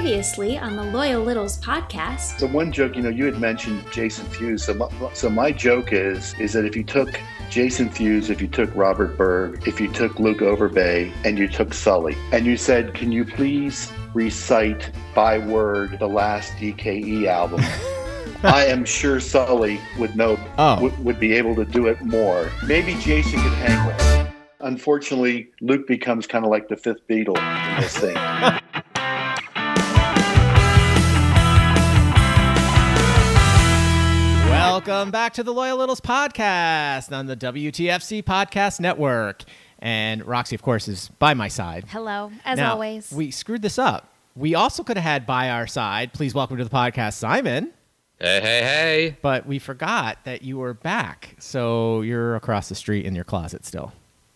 Previously on the Loyal Littles podcast. So one joke, you know, you had mentioned Jason Fuse. So my, so my joke is is that if you took Jason Fuse, if you took Robert Berg, if you took Luke Overbay, and you took Sully, and you said, "Can you please recite by word the last DKE album?" I am sure Sully would know Oh. would, would be able to do it more. Maybe Jason could hang with. it. Unfortunately, Luke becomes kind of like the fifth Beatle in this thing. Welcome back to the Loyal Littles podcast on the WTFC Podcast Network. And Roxy, of course, is by my side. Hello, as Now, always. We screwed this up. We also could have had by our side, please welcome to the podcast, Simon. Hey, hey, hey. But we forgot that you were back. So you're across the street in your closet still.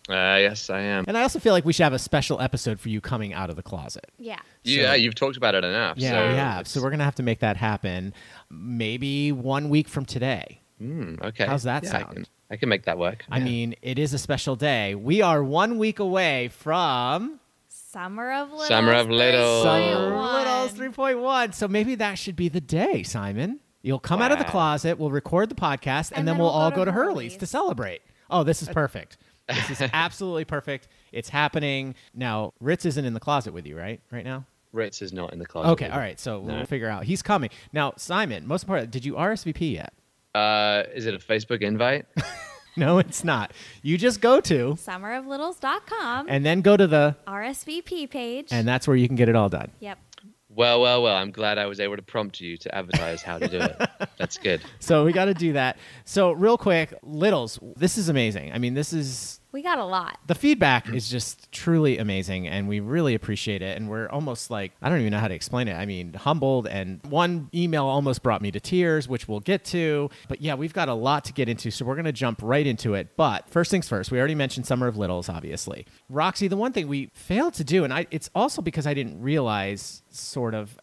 Uh, yes, I am. And I also feel like we should have a special episode for you coming out of the closet. yeah. Yeah, you've talked about it enough. Yeah, so we have. So we're going to have to make that happen maybe one week from today. Hmm, okay. How's that Yeah, sound? I can, I can make that work. I Yeah. mean, it is a special day. We are one week away from Summer of Littles. Summer of Littles. Summer 3.1. Littles 3.1. So maybe that should be the day, Simon. You'll come out of the closet, we'll record the podcast, and, And then, then we'll, we'll all go go to to Hurley's Hurley's. to celebrate. Oh, this is perfect. This is absolutely perfect. It's happening. Now, Ritz isn't in the closet with you, right? Right now? Ritz is not in the closet. Okay, with all me. right. So No. we'll figure out. He's coming. Now, Simon, most important, did you RSVP yet? Uh, is it a Facebook invite? No, it's not. You just go to Summeroflittles.com. and then go to the RSVP page. and that's where you can get it all done. yep. Well, well, well. I'm glad I was able to prompt you to advertise how to do it. That's good. So we got to do that. So real quick, Littles, this is amazing. I mean, this is We got a lot. the feedback is just truly amazing and we really appreciate it and we're almost like I don't even know how to explain it. I mean, humbled and one email almost brought me to tears, which we'll get to. But yeah, we've got a lot to get into, so we're going to jump right into it. But first things first, we already mentioned Summer of Littles obviously. Roxy, the one thing we failed to do and I it's also because I didn't realize sort of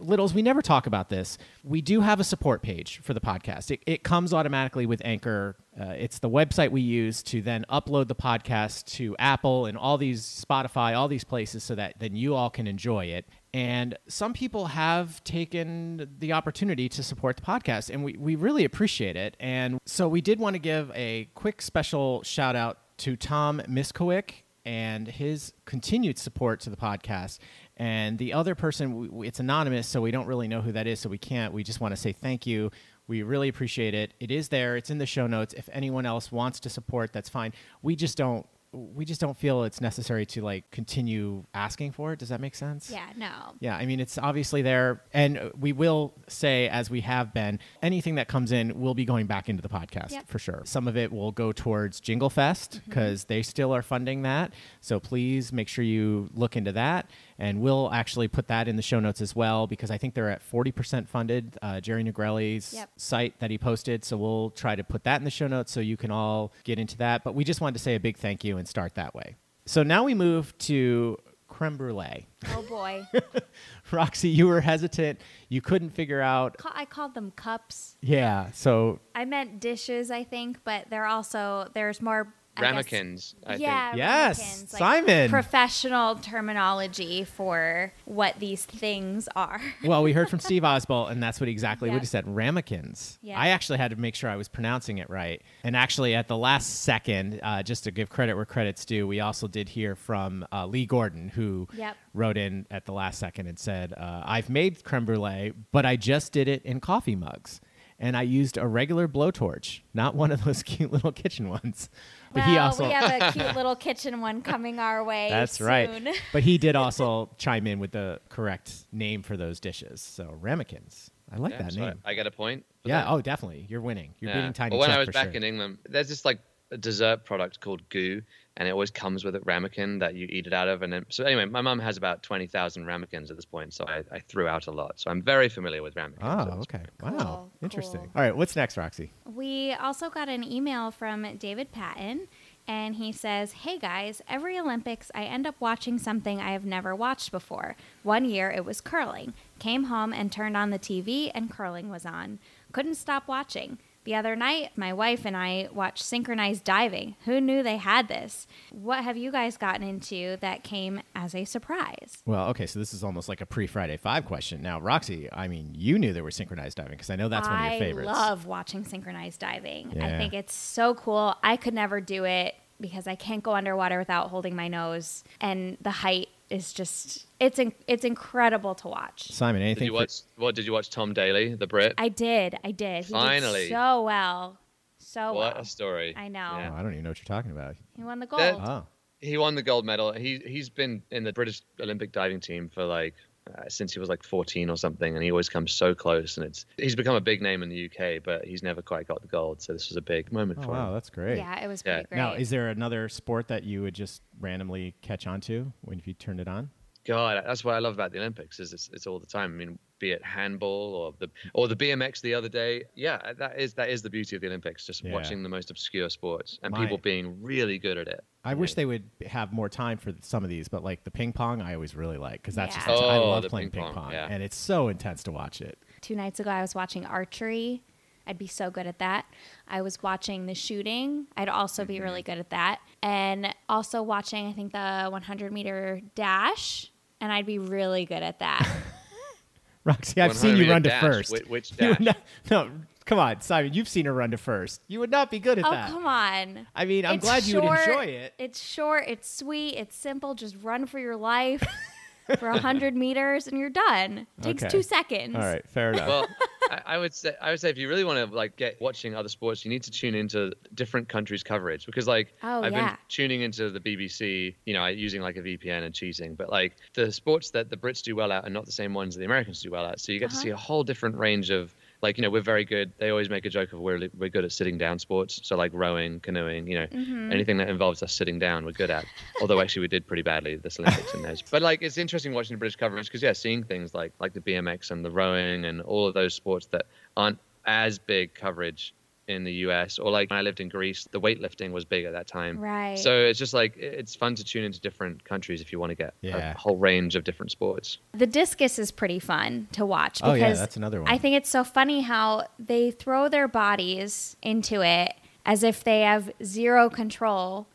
Littles, we never talk about this. We do have a support page for the podcast. It, it comes automatically with Anchor. Uh, it's the website we use to then upload the podcast to Apple and all these Spotify, all these places, so that then you all can enjoy it. And some people have taken the opportunity to support the podcast, and we, we really appreciate it. And so we did want to give a quick special shout out to Tom Miskowick and his continued support to the podcast. And the other person, it's anonymous, so we don't really know who that is, so we can't. We just want to say thank you. We really appreciate it. It is there. It's in the show notes. If anyone else wants to support, that's fine. We just don't. We just don't feel it's necessary to like continue asking for it. Does that make sense? Yeah, no. Yeah, I mean, it's obviously there. And we will say, as we have been, anything that comes in will be going back into the podcast Yep. for sure. Some of it will go towards Jingle Fest because mm-hmm. they still are funding that. So please make sure you look into that. And we'll actually put that in the show notes as well because I think they're at 40% funded, uh, Jerry Negrelli's Yep. site that he posted. So we'll try to put that in the show notes so you can all get into that. But we just wanted to say a big thank you and start that way. So now we move to creme brulee. Oh boy. Roxy, you were hesitant. You couldn't figure out. I called them cups. Yeah. So I meant dishes, I think, but they're also there's more Ramekins, I yeah, think. Yes, ramekins, like Simon. Professional terminology for what these things are. well, we heard from Steve Oswald, and that's what exactly what Yeah. he said. Ramekins. Yeah. I actually had to make sure I was pronouncing it right. And actually, at the last second, uh, just to give credit where credit's due, we also did hear from uh, Lee Gordon, who Yep. wrote in at the last second and said, uh, "I've made creme brulee, but I just did it in coffee mugs." And I used a regular blowtorch, not one of those cute little kitchen ones. But well, he also we have a cute little kitchen one coming our way. That's soon. right. But he did also chime in with the correct name for those dishes. So ramekins. I like Yeah, that so name. I got a point. yeah. that? Oh, definitely. You're winning. You're Yeah. beating Tiny But when Chuck I was back sure. in England, there's this like a dessert product called goo, and it always comes with a ramekin that you eat it out of. And then, so anyway, my mom has about twenty thousand ramekins at this point, so I, I threw out a lot. So I'm very familiar with ramekins. Ah, oh, okay. Cool, Wow. Interesting. cool. All right. What's next, Roxy? We also got an email from David Patton, and he says, Hey guys, every Olympics I end up watching something I have never watched before. One year it was curling. Came home and turned on the TV, and curling was on. Couldn't stop watching. The other night, my wife and I watched synchronized diving. Who knew they had this? What have you guys gotten into that came as a surprise? Well, okay, so this is almost like a pre Friday Five question. Now, Roxy, I mean, you knew there was synchronized diving because I know that's one of your favorites. I love watching synchronized diving. I think it's so cool. I could never do it because I can't go underwater without holding my nose, and the height is just it's in, it's incredible to watch. Simon, Did anything? you for- watch? What did you watch? Tom Daley, the Brit. I did, I did. He Finally. did so well, so well. what well. a story! I know. Oh, I don't even know what you're talking about. He won the gold. That- Oh, He won the gold medal. He he's been in the British Olympic diving team for like uh, since he was like 14 or something, and he always comes so close. And it's he's become a big name in the UK, but he's never quite got the gold. So this was a big moment oh for wow, him. Wow, that's great. Yeah, it was Yeah. pretty great. Now, is there another sport that you would just randomly catch on to when you turned it on? God, that's what I love about the Olympics is it's, it's all the time. I mean, be it handball or the or the BMX the other day. Yeah, that is that is the beauty of the Olympics. Just Yeah. watching the most obscure sports and My- people being really good at it. I wish they would have more time for some of these, but like the ping pong, I always really like because that's Yeah. just I Oh, love playing ping ping pong, pong, yeah. and it's so intense to watch it. Two nights ago, I was watching archery. I'd be so good at that. I was watching the shooting. I'd also be really Mm-hmm. good at that. And also watching, I think, the 100 meter dash. And I'd be really good at that. Roxy, I've seen you 100 run to first. Whi- which dash? not- no, come on, Simon. You've seen her run to first. You would not be good at oh, that. Oh, come on. I mean, I'm It's glad you would enjoy it. It's short, it's sweet, it's simple. Just run for your life for 100 meters and you're done. It Takes Okay. two seconds. All right, fair enough. well, I, I would say I would say if you really want to like get watching other sports, you need to tune into different countries' coverage because like Oh, I've yeah. been tuning into the BBC, you know, using like a VPN and cheating, but like the sports that the Brits do well at are not the same ones that the Americans do well at. So you get Uh-huh. to see a whole different range of like you know we're very good. They always make a joke of we're we're good at sitting down sports, so like rowing, canoeing, you know, Mm-hmm. anything that involves us sitting down, we're good at. Although actually we did pretty badly this Olympics and those. But like it's interesting watching the British coverage because yeah, seeing things like like the BMX and the rowing and all of those sports that aren't as big coverage in the US or like when I lived in Greece, the weightlifting was big at that time. Right. So it's just like it's fun to tune into different countries if you want to get Yeah. a whole range of different sports. The discus is pretty fun to watch Oh, because yeah, that's another one. I think it's so funny how they throw their bodies into it as if they have zero control,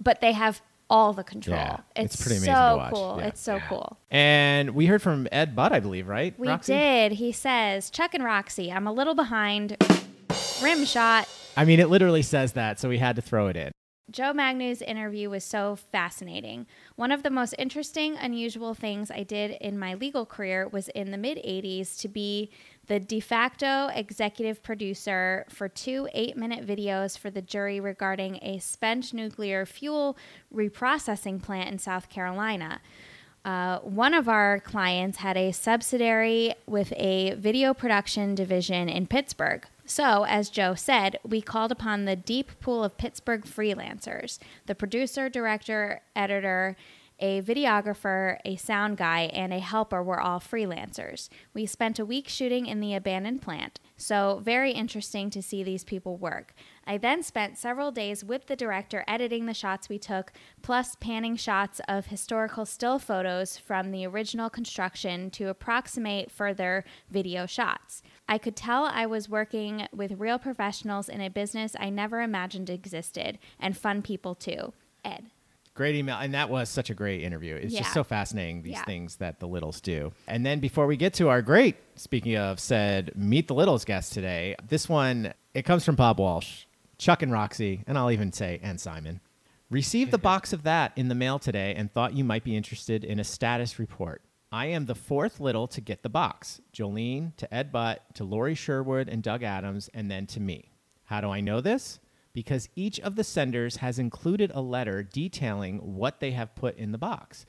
but they have all the control. Yeah, it's it's pretty amazing so to watch. cool. Yeah. It's so Yeah. cool. and we heard from Ed Budd, I believe, right? We Roxy? did. He says, Chuck and Roxy, I'm a little behind. Rim shot. I mean, it literally says that, so we had to throw it in. Joe Magnew's interview was so fascinating. One of the most interesting, unusual things I did in my legal career was in the mid 80s to be the de facto executive producer for two eight minute videos for the jury regarding a spent nuclear fuel reprocessing plant in South Carolina. Uh, one of our clients had a subsidiary with a video production division in Pittsburgh. So, as Joe said, we called upon the deep pool of Pittsburgh freelancers the producer, director, editor, a videographer, a sound guy, and a helper were all freelancers. We spent a week shooting in the abandoned plant, so very interesting to see these people work. I then spent several days with the director editing the shots we took, plus panning shots of historical still photos from the original construction to approximate further video shots. I could tell I was working with real professionals in a business I never imagined existed, and fun people too. Ed. Great email. And that was such a great interview. It's Yeah. just so fascinating, these Yeah. things that the Littles do. And then before we get to our great, speaking of said Meet the Littles guest today, this one, it comes from Bob Walsh, Chuck and Roxy, and I'll even say, and Simon. Received the box of that in the mail today and thought you might be interested in a status report. I am the fourth little to get the box Jolene, to Ed Butt, to Lori Sherwood and Doug Adams, and then to me. How do I know this? Because each of the senders has included a letter detailing what they have put in the box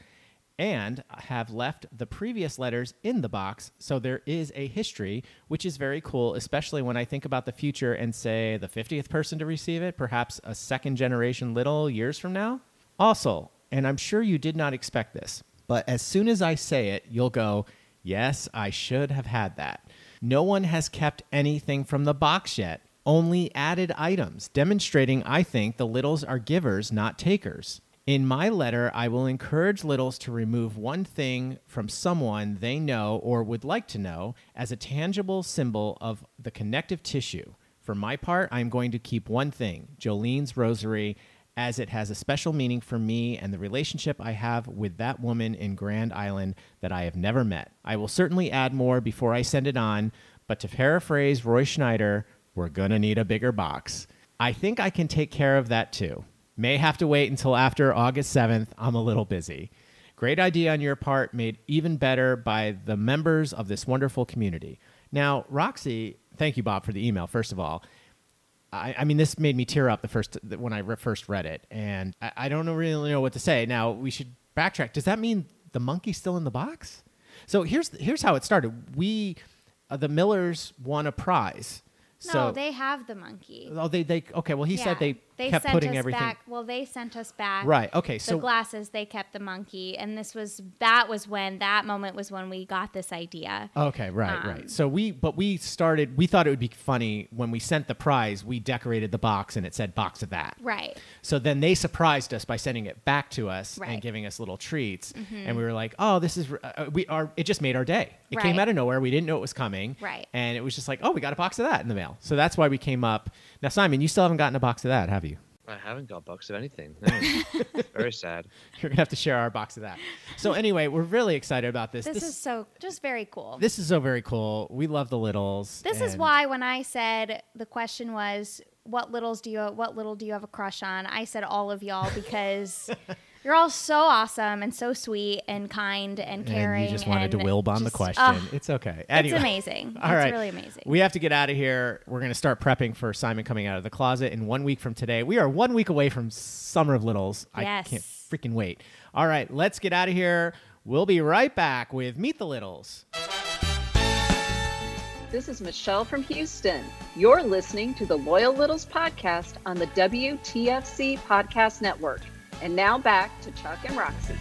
and have left the previous letters in the box. So there is a history, which is very cool, especially when I think about the future and say the 50th person to receive it, perhaps a second generation little years from now. Also, and I'm sure you did not expect this, but as soon as I say it, you'll go, Yes, I should have had that. No one has kept anything from the box yet, only added items, demonstrating, I think, the littles are givers, not takers. In my letter, I will encourage littles to remove one thing from someone they know or would like to know as a tangible symbol of the connective tissue. For my part, I'm going to keep one thing Jolene's Rosary, as it has a special meaning for me and the relationship I have with that woman in Grand Island that I have never met. I will certainly add more before I send it on, but to paraphrase Roy Scheider, we're gonna need a bigger box. I think I can take care of that too. May have to wait until after August 7th. I'm a little busy. Great idea on your part, made even better by the members of this wonderful community. Now, Roxy, thank you, Bob, for the email, first of all. I, I mean, this made me tear up the first when I re- first read it, and I, I don't really know what to say. Now, we should backtrack. Does that mean the monkey's still in the box? So here's here's how it started. We, uh, the Millers, won a prize. No, they have the monkey. oh they they okay. Well, he Yeah. said they, they kept sent putting us everything back. Well, they sent us back. right. Okay, So The so glasses, they kept the monkey, and this was that was when that moment was when we got this idea. Okay, right, Um, right. So we, but we started. We thought it would be funny when we sent the prize. We decorated the box and it said "box of that." Right. So then they surprised us by sending it back to us and Right. Mm-hmm. giving us little treats, and we were like, "Oh, this is uh, we are." It just made our day. It came out of nowhere. We didn't know it was coming. Right. And it was just like, "Oh, we got a box of that in the mail." So that's why we came up. Now, Simon, you still haven't gotten a box of that, have you? I haven't got a box of anything. No. Very sad. You're gonna have to share our box of that. So anyway, we're really excited about this. This, is so just very cool. this is so very cool. We love the littles. This is why when I said the question was what littles do you what little do you have a crush on? I said all of y'all because you're all so awesome and so sweet and kind and caring. And you just wanted to and Wilb on the question. ugh, it's okay. it's amazing. All it's right. really amazing. We have to get out of here. We're going to start prepping for Simon coming out of the closet in one week from today. We are one week away from Summer of Littles. Yes. I can't freaking wait. All right, let's get out of here. We'll be right back with Meet the Littles. This is Michelle from Houston. You're listening to the Loyal Littles podcast on the WTFC Podcast Network. And now back to Chuck and Roxy.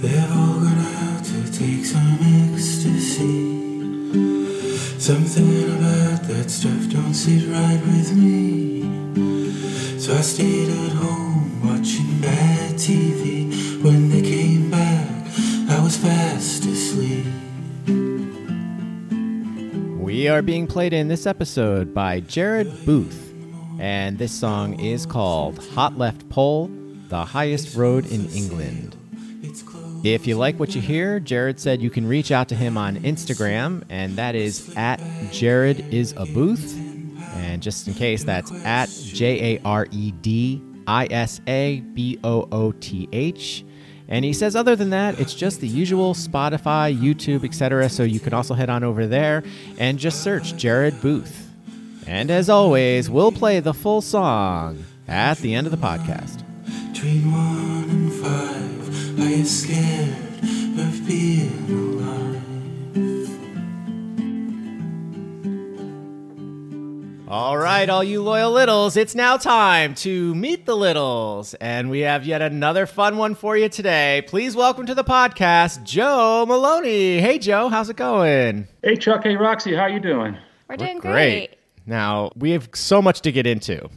They're all gonna to take some ecstasy. Something about that stuff don't sit right with me. So I stayed being played in this episode by Jared Booth, and this song is called Hot Left Pole, the highest road in England. If you like what you hear, Jared said you can reach out to him on Instagram, and that is at Jared is a booth. And just in case, that's at J A R E D I S A B O O T H. And he says, other than that, it's just the usual Spotify, YouTube, etc. So you can also head on over there and just search Jared Booth. And as always, we'll play the full song at the end of the podcast. Between one and five, are you scared of being alive? Right, all you loyal littles, it's now time to meet the littles. And we have yet another fun one for you today. Please welcome to the podcast, Joe Maloney. Hey, Joe, how's it going? Hey Chuck, hey Roxy, how you doing? We're doing great. Now, we have so much to get into.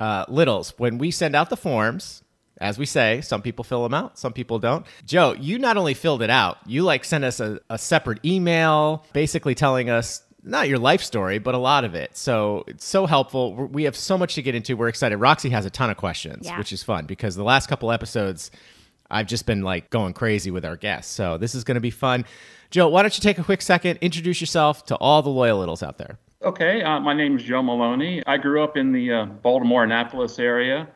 Uh, littles, when we send out the forms, as we say, some people fill them out, some people don't. Joe, you not only filled it out, you like sent us a, a separate email basically telling us not your life story, but a lot of it. So it's so helpful. We're- have so much to get into. We're excited. Roxy has a ton of questions, Yeah. which is fun because the last couple episodes, I've just been like going crazy with our guests. So this is going to be fun. Joe, why don't you take a quick second, introduce yourself to all the loyal littles out there? Okay, uh, my name is Joe Maloney. I grew up in the uh, Baltimore Annapolis area.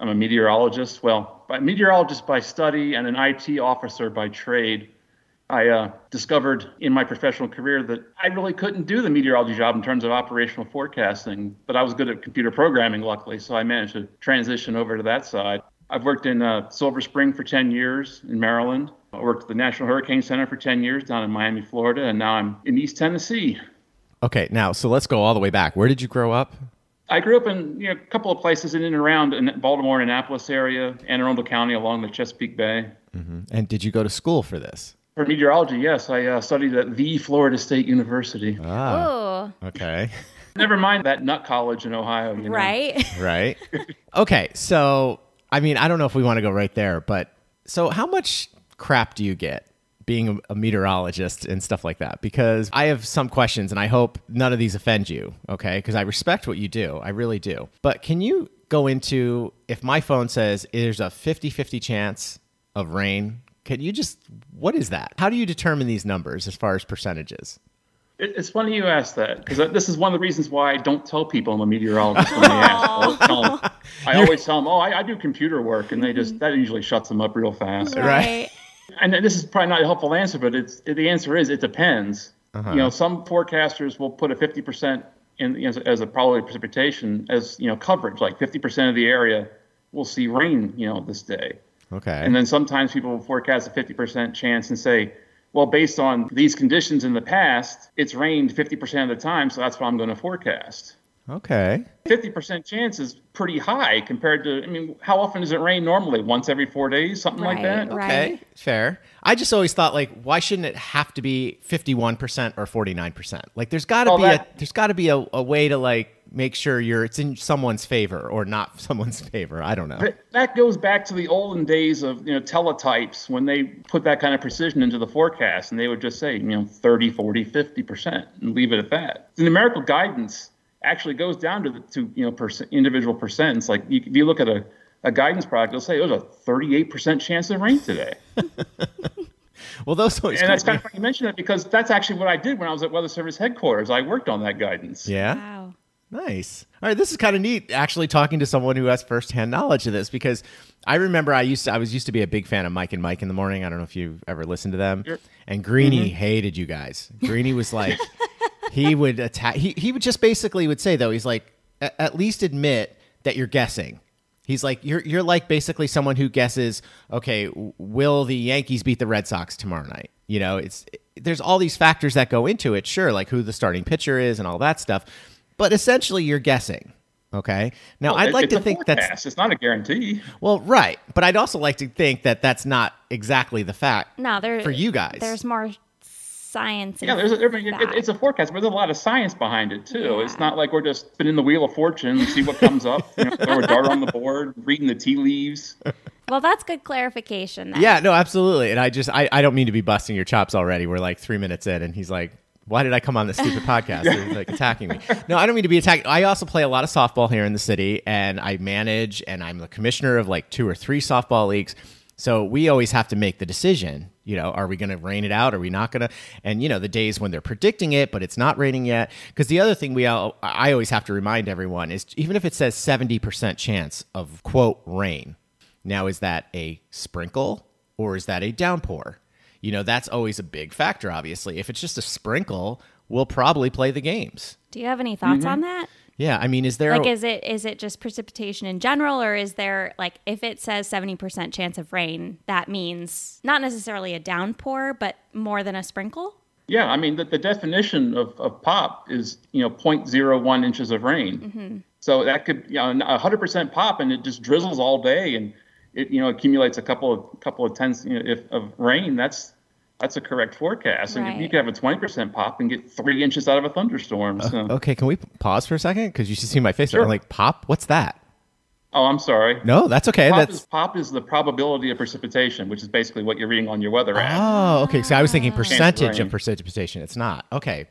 I'm a meteorologist. Well, by meteorologist by study and an IT officer by trade. I uh, discovered in my professional career that I really couldn't do the meteorology job in terms of operational forecasting, but I was good at computer programming, luckily, so I managed to transition over to that side. I've worked in uh, Silver Spring for 10 years in Maryland. I worked at the National Hurricane Center for 10 years down in Miami, Florida, and now I'm in East Tennessee. Okay, now so let's go all the way back. Where did you grow up? I grew up in you know, a couple of places in and around in Baltimore and Annapolis area, Anne Arundel County along the Chesapeake Bay. And did you go to school for this? For meteorology, yes, I uh, studied at the Florida State University. Ah, Oh, okay. Never mind that nut college in Ohio. You know? right? right? okay, so I mean, I don't know if we want to go right there, but so how much crap do you get being a, a meteorologist and stuff like that? Because I have some questions and I hope none of these offend you, okay? Because I respect what you do. I really do. But can you go into if my phone says there's a 50 50 chance of rain? Can you just, what is that? How do you determine these numbers as far as percentages? It's funny you ask that because this is one of the reasons why I don't tell people I'm a meteorologist when they ask. I always tell 'em- I always tell them, "Oh, I, I do computer work," and they just that usually shuts them up real fast. Right. And this is probably not a helpful answer, but it's the answer is it depends. Uh-huh. You know, some forecasters will put a 50% in as, as a probability of precipitation as you know coverage, like 50% of the area will see rain, you know, this day. Okay. And then sometimes people will forecast a 50% chance and say, well, based on these conditions in the past, it's rained 50% of the time, so that's what I'm going to forecast. okay. 50% chance is pretty high compared to, I mean, how often does it rain normally? Once every four days, something like Right, that? right. Okay, fair. I just always thought like, why shouldn't it have to be fifty-one percent or forty-nine percent? Like, there's got to Well, be a there's got to be a, a way to like make sure you're it's in someone's favor or not someone's favor. I don't know. But that goes back to the olden days of you know teletypes when they put that kind of precision into the forecast and they would just say you know 30 40 50% and leave it at that the numerical guidance actually goes down to the to you know percent, individual percents like you, if you look at a, a guidance product it'll say there's a 38% chance of rain today Well, those always and that's kind of funny you mention that because that's actually what i did when i was at weather service headquarters i worked on that guidance yeah. Wow. Nice. All right, this is kind of neat actually talking to someone who has firsthand knowledge of this because I remember I used to I was used to be a big fan of Mike and Mike in the morning. I don't know if you've ever listened to them. And Greeny mm-hmm. hated you guys. Greeny was like he would attack he he would just basically would say though, he's like at least admit that you're guessing. He's like you're you're like basically someone who guesses, okay, will the Yankees beat the Red Sox tomorrow night? You know, it's there's all these factors that go into it, sure, like who the starting pitcher is and all that stuff. But essentially you're guessing. Okay. Now Well, I'd like to a think that's it's not a guarantee well, right. But I'd also like to think that that's not exactly the fact No, there for you guys. There's more science. Yeah, there's a, I mean, it, it's a forecast, but there's a lot of science behind it too. It's not like we're just spinning the wheel of fortune and see what comes up. You know, throw a dart on the board, reading the tea leaves. well, that's good clarification. Then. Yeah, no, absolutely. And I just I, I don't mean to be busting your chops already. We're like three minutes in and he's like, Why did I come on this stupid podcast? Like attacking me. No, I don't mean to be attacked. I also play a lot of softball here in the city and I manage and I'm the commissioner of like two or three softball leagues. So we always have to make the decision. You know, are we going to rain it out? Are we not going to? And you know, the days when they're predicting it, but it's not raining yet. Because the other thing we all, I always have to remind everyone is even if it says seventy percent chance of quote rain, now is that a sprinkle or is that a downpour? You know, that's always a big factor. Obviously, if it's just a sprinkle, we'll probably play the games. Do you have any thoughts Mm-hmm. on that? Yeah, I mean, is there Like, is it is it just precipitation in general, or is there like if it says seventy percent chance of rain, that means not necessarily a downpour, but more than a sprinkle? Yeah, I mean the, the definition of, of pop is you know 0.01 inches of rain. So that could you know a hundred percent pop and it just drizzles all day and it you know accumulates a couple of couple of tenths you know, if, of rain. That's that's a correct forecast. And you Right. could have a 20% pop and get three inches out of a thunderstorm. Uh, so. okay? Can we pause for a second? Because you should see my face. Sure. I'm like, pop. What's that? Oh, I'm sorry. No, that's okay. Pop that's is, pop is the probability of precipitation, which is basically what you're reading on your weather app. oh, okay. So I was thinking ah. percentage rain. of precipitation. It's not okay.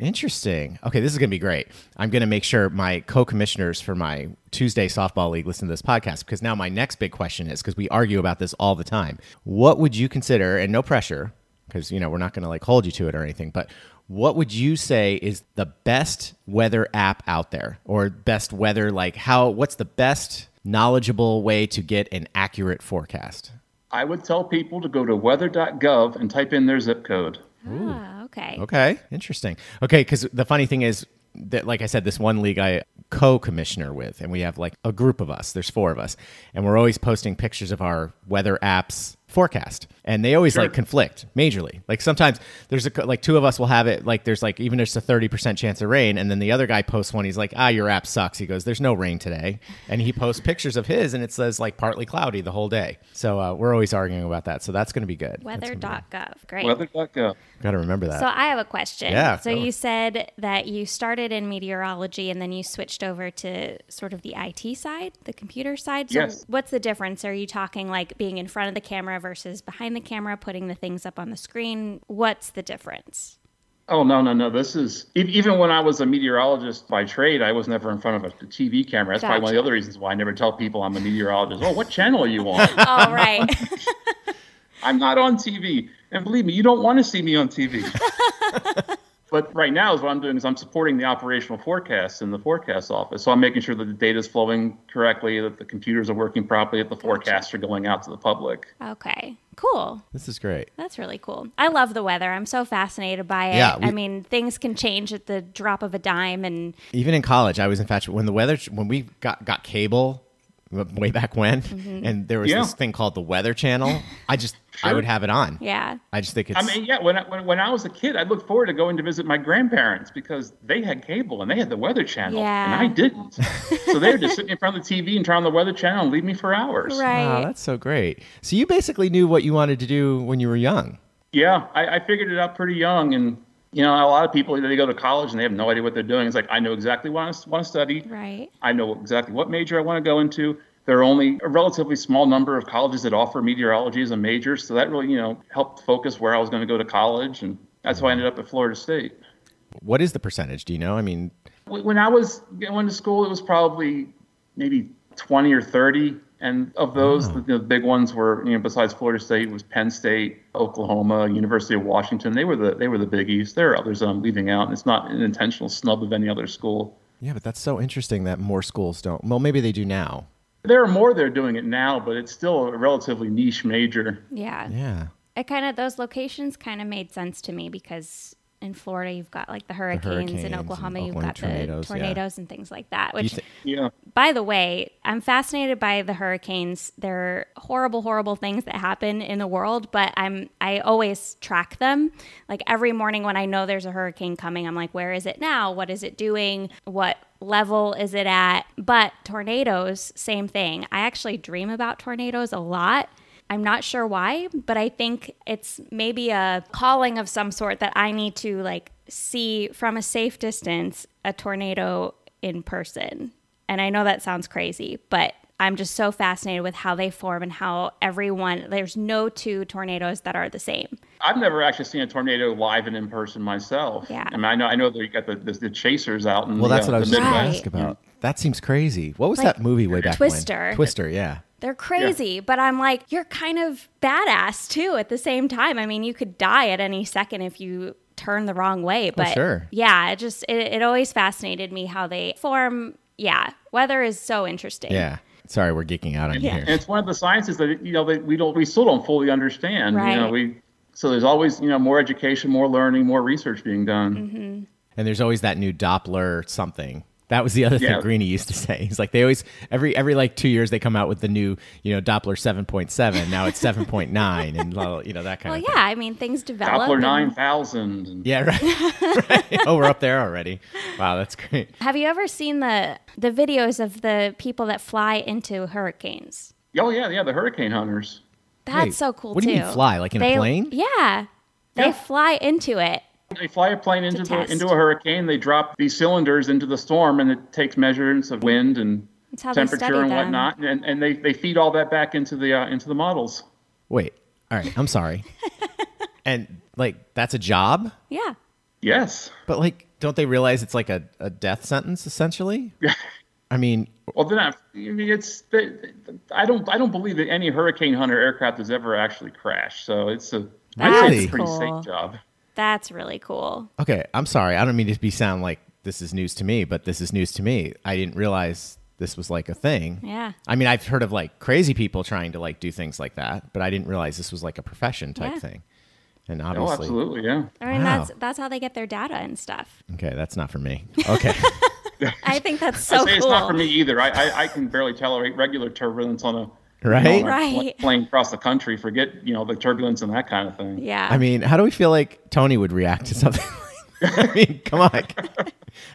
Interesting. Okay, this is going to be great. I'm going to make sure my co-commissioners for my Tuesday softball league listen to this podcast because now my next big question is because we argue about this all the time. What would you consider, and no pressure, because you know we're not going to like hold you to it or anything, but what would you say is the best weather app out there, or best weather like how? What's the best knowledgeable way to get an accurate forecast? I would tell people to go to weather.gov and type in their zip code. Ah, okay. Okay, interesting. Okay, because the funny thing is that, like I said, this one league I co-commissioner with, and we have like a group of us. There's four of us, and we're always posting pictures of our weather apps forecast and they always Sure. like conflict majorly like sometimes there's a like two of us will have it like there's like even there's a 30% chance of rain and then the other guy posts one he's like ah your app sucks he goes there's no rain today and he posts pictures of his and it says like partly cloudy the whole day so uh, we're always arguing about that so that's going to be good Weather.gov. Great. Weather.gov. gotta remember that So I have a question. Yeah, So go. you said that you started in meteorology and then you switched over to sort of the IT side, the computer side. So Yes. what's the difference? Are you talking like being in front of the camera versus behind the camera, putting the things up on the screen? What's the difference? Oh no no no! This is even when I was a meteorologist by trade, I was never in front of a TV camera. That's probably one of the other reasons why I never tell people I'm a meteorologist. Oh, what channel are you on? All oh, right. I'm not on TV, and believe me, you don't want to see me on TV. but right now, is what I'm doing is I'm supporting the operational forecasts in the forecast office. So I'm making sure that the data is flowing correctly, that the computers are working properly, that the forecasts are going out to the public. okay. Cool. this is great That's really cool. I love the weather. I'm so fascinated by it. Yeah, we- I mean, things can change at the drop of a dime and even in college, I was infatuated when the weather when we got got cable way back when, Mm-hmm. and there was Yeah. this thing called the Weather Channel. I just I would have it on. yeah. I just think it's I mean, yeah, when I, when, when I was a kid, I looked forward to going to visit my grandparents because they had cable and they had the Weather Channel, and I didn't. so they were just sitting in front of the TV and turn on the Weather Channel and leave me for hours. Right. wow, that's so great. So you basically knew what you wanted to do when you were young. Yeah, I, I figured it out pretty young, and you know, a lot of people they go to college and they have no idea what they're doing. It's like I know exactly what I want to study. right. I know exactly what major I want to go into. There are only a relatively small number of colleges that offer meteorology as a major, so that really, you know, helped focus where I was going to go to college, and that's why I ended up at Florida State. What is the percentage? Do you know? I mean, When I was going to school, it was probably maybe 20 or 30. And of those, the, the big ones were, you know, besides Florida State, was Penn State, Oklahoma, University of Washington. They were the they were the biggies. There are others that I'm leaving out, and it's not an intentional snub of any other school. yeah, but that's so interesting that more schools don't. Well, maybe they do now. There are more that are doing it now, but it's still a relatively niche major. Yeah. Yeah. it kind of those locations kind of made sense to me because in Florida you've got like the hurricanes, hurricanes in and Oklahoma you've got tornadoes, the yeah. tornadoes and things like that. Which, thi- Yeah. by the way, I'm fascinated by the hurricanes. They're horrible, horrible things that happen in the world, but I'm I always track them. Like every morning when I know there's a hurricane coming, I'm like, where is it now? What is it doing? What level is it at? But tornadoes, same thing. I actually dream about tornadoes a lot. I'm not sure why, but I think it's maybe a calling of some sort that I need to like see from a safe distance a tornado in person. And I know that sounds crazy, but I'm just so fascinated with how they form and how everyone there's no two tornadoes that are the same. I've never actually seen a tornado live and in person myself. Yeah. I mean, I know I know that you got the, the, the chasers out in Well, the, that's uh, what I was going to ask about. That seems crazy. What was Like, that movie way back Twister. when? Twister, Twister. yeah. They're crazy, but I'm like, you're kind of badass too at the same time. I mean, you could die at any second if you turn the wrong way. But sure. yeah, it just it, it always fascinated me how they form. Yeah, weather is so interesting. Yeah. Sorry, we're geeking out on Yeah. you And here. it's one of the sciences that you know that we don't we still don't fully understand. You know, we so there's always you know more education, more learning, more research being done. Mm-hmm. And there's always that new Doppler something. That was the other Yeah. thing Greeny used to say. He's like, they always every every like two years they come out with the new, you know, Doppler seven point seven. Now it's seven point nine, and well, you know that kind Well, of yeah. thing. I mean, things develop. Doppler and- nine thousand. And Yeah, right. right. Oh, we're up there already. Wow, that's great. Have you ever seen the the videos of the people that fly into hurricanes? oh yeah, yeah, the hurricane hunters. That's Wait, so cool too. what do you mean fly? Like in a plane? Yeah, they Yeah. fly into it. They fly a plane into the, test. into a hurricane. They drop these cylinders into the storm, and it takes measurements of wind and That's how they temperature study and them. whatnot, and, and they, they feed all that back into the uh, into the models. Wait. All right. I'm sorry. and like that's a job, Yeah. Yes. but like, don't they realize it's like a, a death sentence essentially? Yeah. I mean, Well, then I, I mean, it's I don't I don't believe that any hurricane hunter aircraft has ever actually crashed. So it's a I'd say Really? it's a pretty Cool. safe job. That's really cool. okay. I'm sorry. I don't mean to be sound like this is news to me, but this is news to me. I didn't realize this was like a thing. Yeah. I mean, I've heard of like crazy people trying to like do things like that, but I didn't realize this was like a profession type Yeah. thing. And Oh, obviously, absolutely, yeah. I mean, Wow. that's that's how they get their data and stuff. okay, that's not for me. Okay. I think that's so I say cool. it's not for me either. I, I I can barely tolerate regular turbulence on a Right? know, Right. Flying across the country, forget you know the turbulence and that kind of thing. Yeah. I mean, how do we feel like Tony would react to something? I mean, come on.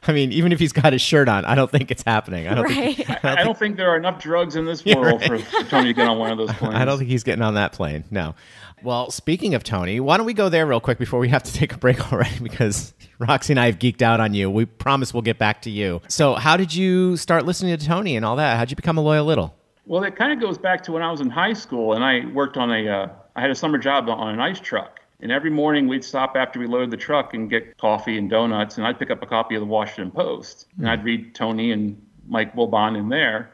I mean, even if he's got his shirt on, I don't think it's happening. I don't think right. I don't think there are enough drugs in this world right. for, for Tony to get on one of those planes. I don't think he's getting on that plane. No. Well, speaking of Tony, why don't we go there real quick before we have to take a break already? Because Roxy and I have geeked out on you. We promise we'll get back to you. So, how did you start listening to Tony and all that? How'd you become a loyal little? Well, it kind of goes back to when I was in high school, and I worked on a. Uh, I had a summer job on an ice truck, and every morning we'd stop after we loaded the truck and get coffee and donuts, and I'd pick up a copy of the Washington Post, and I'd read Tony and Mike Wilbon in there,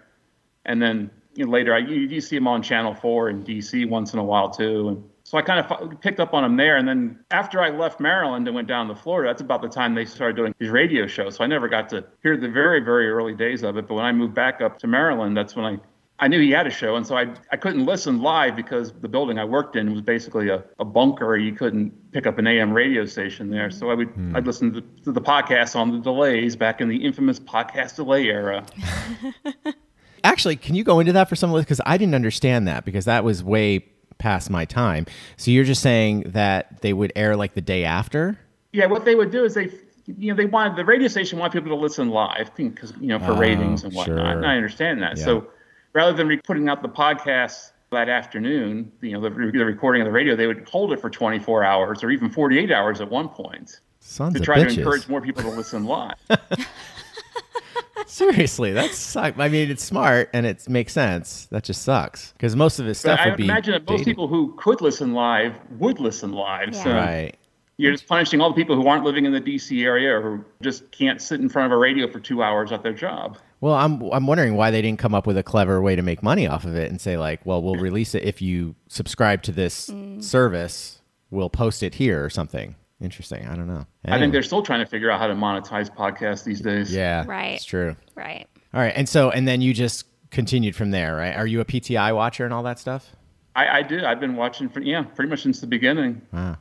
and then you know, later I you, you see him on Channel Four in D.C. once in a while too, and so I kind of picked up on him there, and then after I left Maryland and went down to Florida, that's about the time they started doing these radio shows. So I never got to hear the very very early days of it, but when I moved back up to Maryland, that's when I I knew he had a show, and so I I couldn't listen live because the building I worked in was basically a, a bunker. You couldn't pick up an AM radio station there, so I would hmm. I'd listen to, to the podcast on the delays back in the infamous podcast delay era. Actually, can you go into that for some of Because I didn't understand that because that was way past my time. So, you're just saying that they would air like the day after? Yeah, what they would do is they you know they wanted the radio station wanted people to listen live because you know for Oh, ratings and whatnot. sure. And I understand that. Yeah. So rather than re- putting out the podcast that afternoon, you know the, re- the recording of the radio, they would hold it for 24 hours or even 48 hours at one point. Sons to try to encourage more people to listen live. Seriously, that sucks. I mean, it's smart and it makes sense. That just sucks because most of his But stuff I would be. imagine that most dated. people who could listen live would listen live. So Right. You're just punishing all the people who aren't living in the DC area or who just can't sit in front of a radio for two hours at their job. Well, I'm I'm wondering why they didn't come up with a clever way to make money off of it and say like, well, we'll release it if you subscribe to this mm. service. We'll post it here or something. Interesting. I don't know. I think they're still trying to figure out how to monetize podcasts these days. yeah, Right. It's true. Right. All right, and so and then you just continued from there, right? Are you a PTI watcher and all that stuff? I, I do. I've been watching for yeah, pretty much since the beginning. Ah.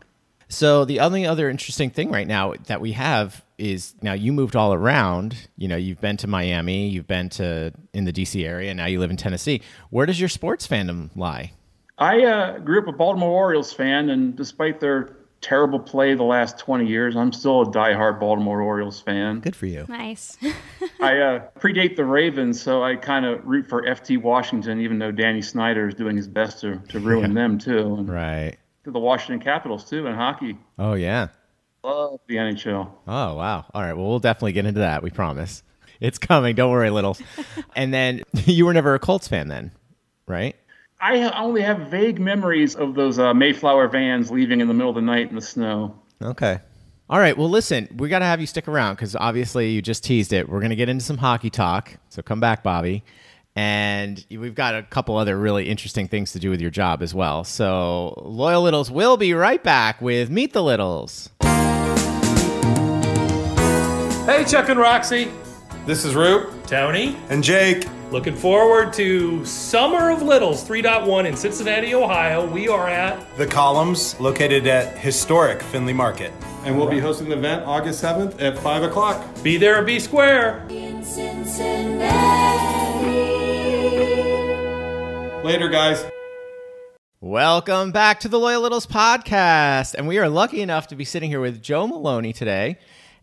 So the only other interesting thing right now that we have is now you moved all around. You know, you've been to Miami, you've been to in the DC area, and now you live in Tennessee. Where does your sports fandom lie? I uh, grew up a Baltimore Orioles fan, and despite their terrible play the last 20 years, I'm still a diehard Baltimore Orioles fan. Good for you. Nice. I uh, predate the Ravens, so I kind of root for FT Washington, even though Danny Snyder is doing his best to, to ruin them too. And Right. To the Washington Capitals too in hockey. Oh yeah. Love the NHL. Oh wow. All right. Well, we'll definitely get into that. We promise. It's coming. Don't worry, littles. and then you were never a Colts fan, then, right? I only have vague memories of those uh, Mayflower vans leaving in the middle of the night in the snow. Okay. All right. Well, listen, we got to have you stick around because obviously you just teased it. We're going to get into some hockey talk. So come back, Bobby. And we've got a couple other really interesting things to do with your job as well. So, Loyal Littles will be right back with Meet the Littles. Hey, Chuck and Roxy. This is Roop Tony. and Jake. Looking forward to Summer of Littles 3.1 in Cincinnati, Ohio. We are at The Columns, located at historic Findlay Market. And we'll be hosting the event August 7th at 5 o'clock. Be There or Be Square. Later, guys. Welcome back to the Loyal Littles podcast. And we are lucky enough to be sitting here with Joe Maloney today.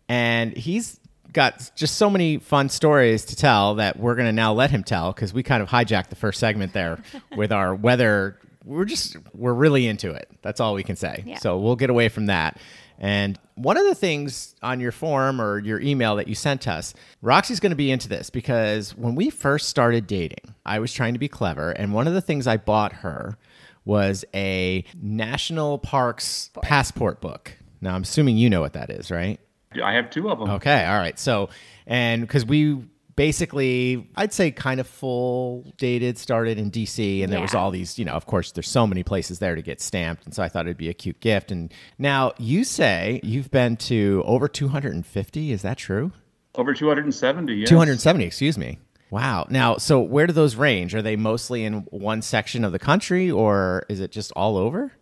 And he's got just so many fun stories to tell that we're going to now let him tell because we kind of hijacked the first segment there with our weather. We're just, we're really into it. That's all we can say. Yeah. So we'll get away from that. And one of the things on your form or your email that you sent us, Roxy's going to be into this because when we first started dating, I was trying to be clever. And one of the things I bought her was a national parks passport book. Now, I'm assuming you know what that is, right? I have two of them. Okay, all right. So, and because we basically, I'd say kind of full dated started in DC, and there was all these, you know, of course, there's so many places there to get stamped. And so I thought it'd be a cute gift. And now you say you've been to over 250. Is that true? Over 270. Yes. 270, excuse me. Wow. Now, so where do those range? Are they mostly in one section of the country or is it just all over?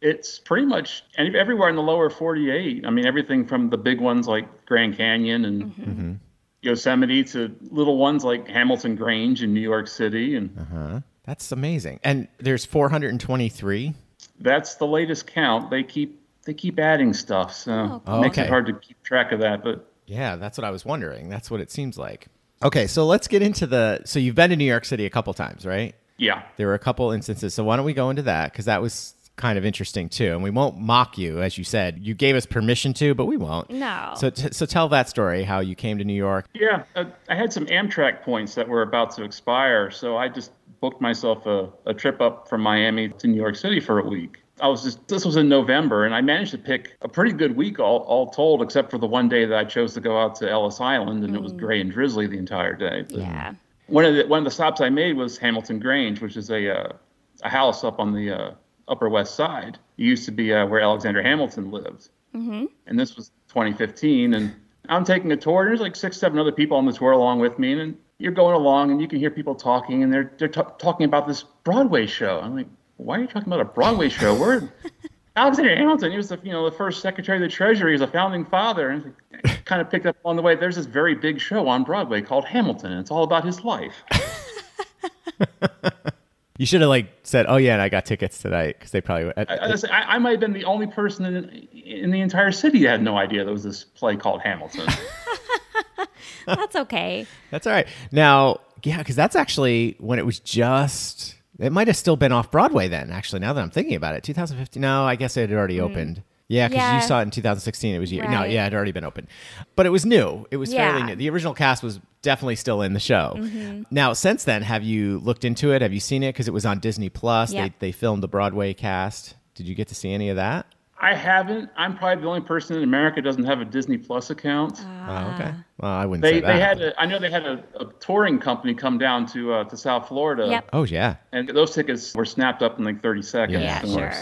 It's pretty much everywhere in the lower 48. I mean, everything from the big ones like Grand Canyon and Mm-hmm. Yosemite to little ones like Hamilton Grange in New York City and Uh-huh. That's amazing. And there's 423. That's the latest count. They keep they keep adding stuff, so Oh, it makes okay. it hard to keep track of that. But Yeah, that's what I was wondering. That's what it seems like. Okay, so let's get into the. So you've been to New York City a couple times, right? yeah, There were a couple instances. So why don't we go into that? Because that was kind of interesting too. And we won't mock you, as you said. You gave us permission to, but we won't. No. So, t- so tell that story how you came to New York. yeah. Uh, I had some Amtrak points that were about to expire, so I just booked myself a, a trip up from Miami to New York City for a week. I was just this was in November, and I managed to pick a pretty good week all, all told, except for the one day that I chose to go out to Ellis Island, and it was gray and drizzly the entire day. But yeah. one of the one of the stops I made was Hamilton Grange, which is a uh, a house up on the uh, Upper West Side. It used to be uh, where Alexander Hamilton lived, mm-hmm. and this was 2015. And I'm taking a tour. And there's like six, seven other people on the tour along with me, and you're going along, and you can hear people talking, and they're they're t- talking about this Broadway show. I'm like, why are you talking about a Broadway show? Where Alexander Hamilton, he was the you know the first Secretary of the Treasury, he was a founding father, and kind of picked up on the way. There's this very big show on Broadway called Hamilton, and it's all about his life. You should have like said, "Oh yeah, and I got tickets tonight," because they probably. I, I, I, I might have been the only person in, in the entire city that had no idea there was this play called Hamilton. That's okay. That's all right. Now, yeah, because that's actually when it was just. It might have still been off Broadway then. Actually, now that I'm thinking about it, 2015. No, I guess it had already hmm. opened. Yeah, because Yeah. you saw it in 2016. It was year. No, yeah, it had already been open, but it was new. It was fairly new. The original cast was definitely still in the show. Now, since then, have you looked into it? Have you seen it? Because it was on Disney Plus. Yep. They they filmed the Broadway cast. Did you get to see any of that? I haven't. I'm probably the only person in America who doesn't have a Disney Plus account. oh, okay. Well, I wouldn't they say that. they had a, I know they had a, a touring company come down to uh, to South Florida. Yep. oh yeah. And those tickets were snapped up in like 30 seconds. Yeah, of sure.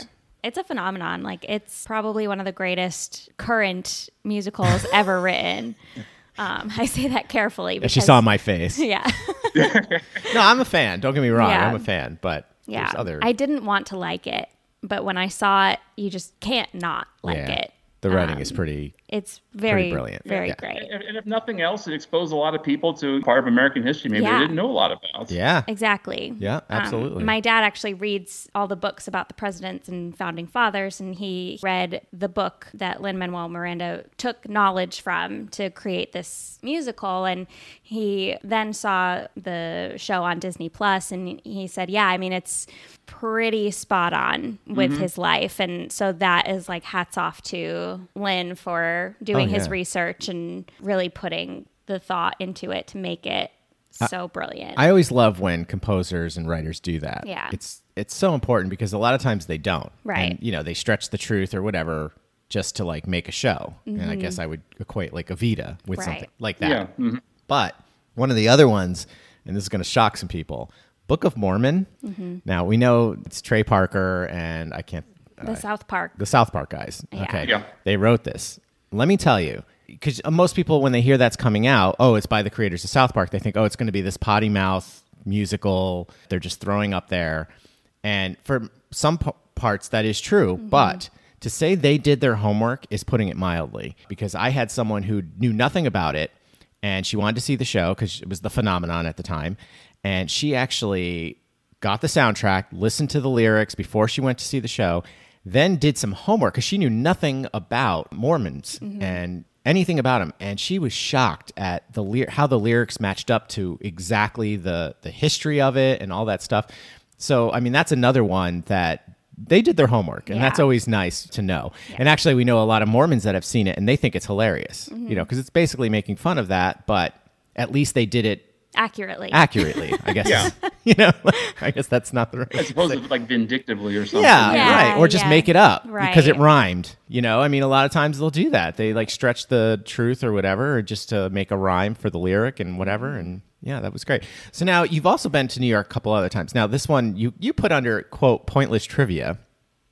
It's a phenomenon. Like it's probably one of the greatest current musicals ever written. Um, I say that carefully because she saw my face. Yeah, No, I'm a fan. Don't get me wrong. Yeah. I'm a fan, but yeah. there's other. I didn't want to like it, but when I saw it, you just can't not like yeah. it. The writing Um, is pretty. It's very brilliant. very Yeah. great. And, and if nothing else, it exposed a lot of people to part of American history maybe Yeah. they didn't know a lot about. Yeah. Exactly. Yeah, Um, absolutely. my dad actually reads all the books about the presidents and founding fathers, and he read the book that Lin Manuel Miranda took knowledge from to create this musical. And he then saw the show on Disney Plus, and he said, "Yeah, I mean, it's pretty spot on with Mm-hmm. his life." And so that is like hats off to Lin for doing his Oh, yeah. research and really putting the thought into it to make it so brilliant. I always love when composers and writers do that. Yeah. It's it's so important because a lot of times they don't. Right. And, you know, they stretch the truth or whatever just to like make a show. And I guess I would equate like Evita with Mm-hmm. Right. something like that. Yeah. mhm. But one of the other ones, and this is going to shock some people, Book of Mormon. Mm-hmm. Now we know it's Trey Parker and I can't the South Park. the South Park guys. Yeah. Okay. Yeah. They wrote this. Let me tell you, because uh, most people, when they hear that's coming out, oh, it's by the creators of South Park, they think, oh, it's going to be this potty mouth musical. They're just throwing up there. And for some p- parts, that is true. Mm-hmm. But to say they did their homework is putting it mildly, because I had someone who knew nothing about it and she wanted to see the show because it was the phenomenon at the time. And she actually got the soundtrack, listened to the lyrics before she went to see the show, then did some homework because she knew nothing about Mormons mm-hmm. and anything about them, and she was shocked at the ly- how the lyrics matched up to exactly the the history of it and all that stuff. So, I mean, that's another one that they did their homework, and that's always nice to know. And actually, we know a lot of Mormons that have seen it, and they think it's hilarious, you mm-hmm. know, because it's basically making fun of that, but at least they did it accurately. accurately. I guess. Yeah. you know, I guess that's not the right. I suppose it's like vindictively or something. Yeah, Yeah, right. Or just yeah. make it up because it rhymed. You know, I mean, a lot of times they'll do that. They like stretch the truth or whatever, or just to make a rhyme for the lyric and whatever. And yeah, that was great. So now you've also been to New York a couple other times. Now this one you you put under quote pointless trivia.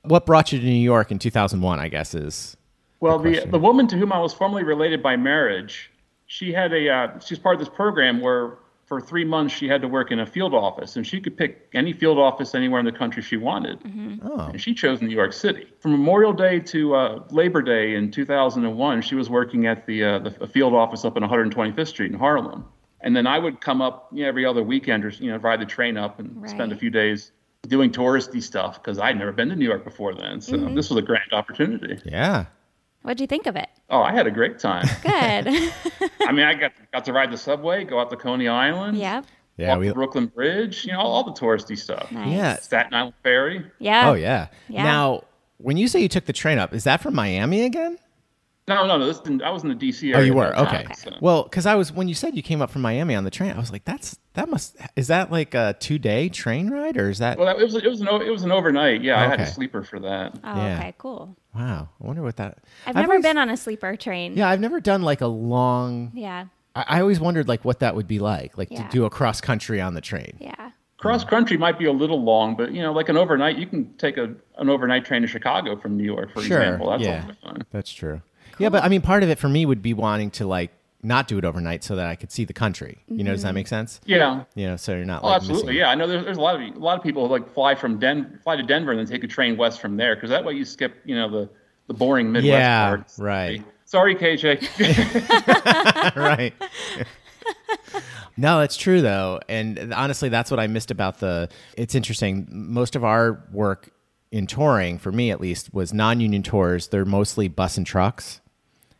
What brought you to New York in 2001? I guess is Well, the question. the woman to whom I was formerly related by marriage, she had a uh, she's part of this program where for three months she had to work in a field office, and she could pick any field office anywhere in the country she wanted. oh And she chose New York City. From Memorial Day to uh, Labor Day in 2001, she was working at the, uh, the field office up in 125th Street in Harlem. And then I would come up you know, every other weekend or you know ride the train up and spend a few days doing touristy stuff because I'd never been to New York before then. So Mm-hmm. this was a grand opportunity. Yeah. What'd you think of it? Oh, I had a great time. Good. I mean, I got got to ride the subway, go out to Coney Island, yep. Yeah. walk We, the Brooklyn Bridge, you know, all, all the touristy stuff. Nice. Yeah. Staten Island Ferry. Yeah. oh, yeah. Yeah. Now, when you say you took the train up, is that from Miami again? No, no, no. This didn't, I was in the D.C. Oh, you were that time, okay. so- Well, because I was when you said you came up from Miami on the train, I was like, "That's that must is that like a two day train ride or is that?" Well, that, it was it was an it was an overnight. Yeah, I had a sleeper for that. Oh, Yeah. okay, cool. wow, I wonder what that. I've, never always- been on a sleeper train. Yeah, I've never done like a long. Yeah. I, I always wondered like what that would be like, like Yeah. to do a cross country on the train. Yeah. Cross country might be a little long, but you know, like an overnight, you can take a an overnight train to Chicago from New York, for Sure, example. That's yeah. all. That's true. Yeah, but I mean, part of it for me would be wanting to like not do it overnight so that I could see the country. You know, does that mm-hmm. make sense? Yeah. You know, so you're not Oh, like absolutely. missing- Yeah, I know there's, there's a lot of a lot of people who like fly from Den fly to Denver and then take a train west from there because that way you skip you know the the boring Midwest Yeah, part. right. Sorry, KJ. right. no, it's true though, and honestly, that's what I missed about the. It's interesting. Most of our work in touring, for me at least, was non-union tours. They're mostly bus and trucks.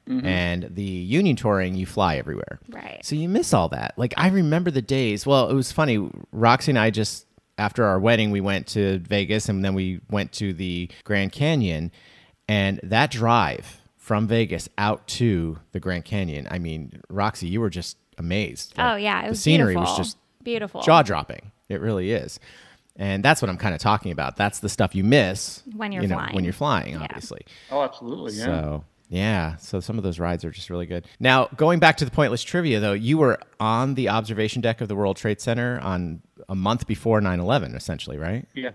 Mm-hmm. And the union touring, you fly everywhere. Right. So you miss all that. Like I remember the days. Well, it was funny. Roxy and I just after our wedding, we went to Vegas and then we went to the Grand Canyon, and that drive from Vegas out to the Grand Canyon. I mean, Roxy, you were just amazed. Oh yeah. It was amazing. the scenery beautiful. was just beautiful. jaw dropping. It really is. And that's what I'm kind of talking about. That's the stuff you miss When you're you know, flying. When you're flying, Yeah. obviously. oh, absolutely. Yeah. So yeah, so some of those rides are just really good. Now, going back to the pointless trivia, though, you were on the observation deck of the World Trade Center on a month before 9/11, essentially, right? yeah.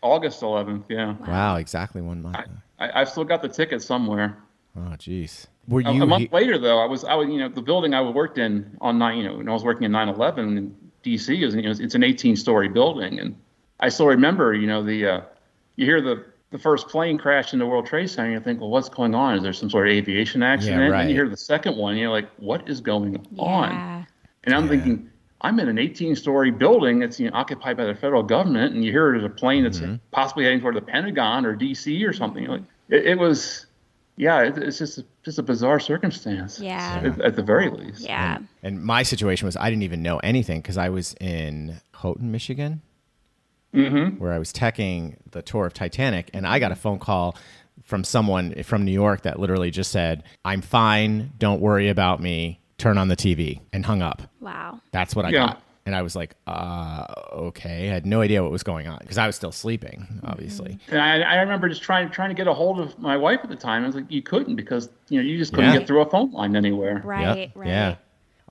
August 11th. Yeah. Wow, exactly one month. I, I've still got the ticket somewhere. Oh, jeez. Were A, you? a month he- later, though, I was, I was, you know, the building I worked in on nine, you know, when I was working in 9/11 in D.C. is, you know, it's an 18-story building, and I still remember, you know, the, uh, you hear the the first plane crash in the World Trade Center, and you think, well, what's going on? Is there some sort of aviation accident? right. And you hear the second one, you're like, what is going on? And I'm thinking, I'm in an 18-story building that's you know, occupied by the federal government, and you hear there's a plane that's Mm-hmm. possibly heading toward the Pentagon or D.C. or something. Like it, it was, yeah, it, it's just a, just a bizarre circumstance. Yeah. At, at the very least. Yeah. and my situation was I didn't even know anything because I was in Houghton, Michigan, where I was teching the tour of Titanic, and I got a phone call from someone from New York that literally just said, "I'm fine. Don't worry about me. Turn on the TV," and hung up. Wow. That's what I Yeah. got. And I was like, uh, okay. I had no idea what was going on because I was still sleeping, obviously. And I, I remember just trying trying to get a hold of my wife at the time. I was like, you couldn't because you know you just couldn't Yeah. get through a phone line anywhere. Right. Yep. Right. Yeah.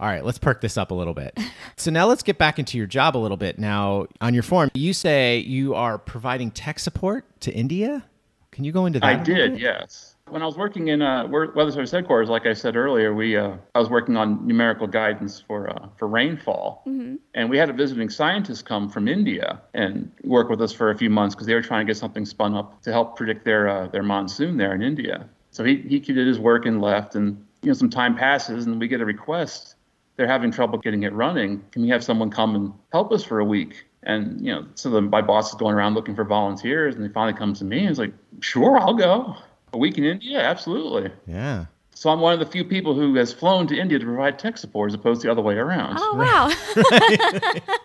All right, let's perk this up a little bit. so now let's get back into your job a little bit. Now, on your form, you say you are providing tech support to India. Can you go into that? I did, yes. When I was working in uh, Weather Service headquarters, like I said earlier, we uh, I was working on numerical guidance for uh, for rainfall, and we had a visiting scientist come from India and work with us for a few months because they were trying to get something spun up to help predict their uh, their monsoon there in India. So he he did his work and left, and you know some time passes, and we get a request. They're having trouble getting it running. Can we have someone come and help us for a week? And you know, so then my boss is going around looking for volunteers, and they finally come to me and it's like, "Sure, I'll go." A week in India, absolutely. Yeah. So I'm one of the few people who has flown to India to provide tech support, as opposed to the other way around. Oh wow.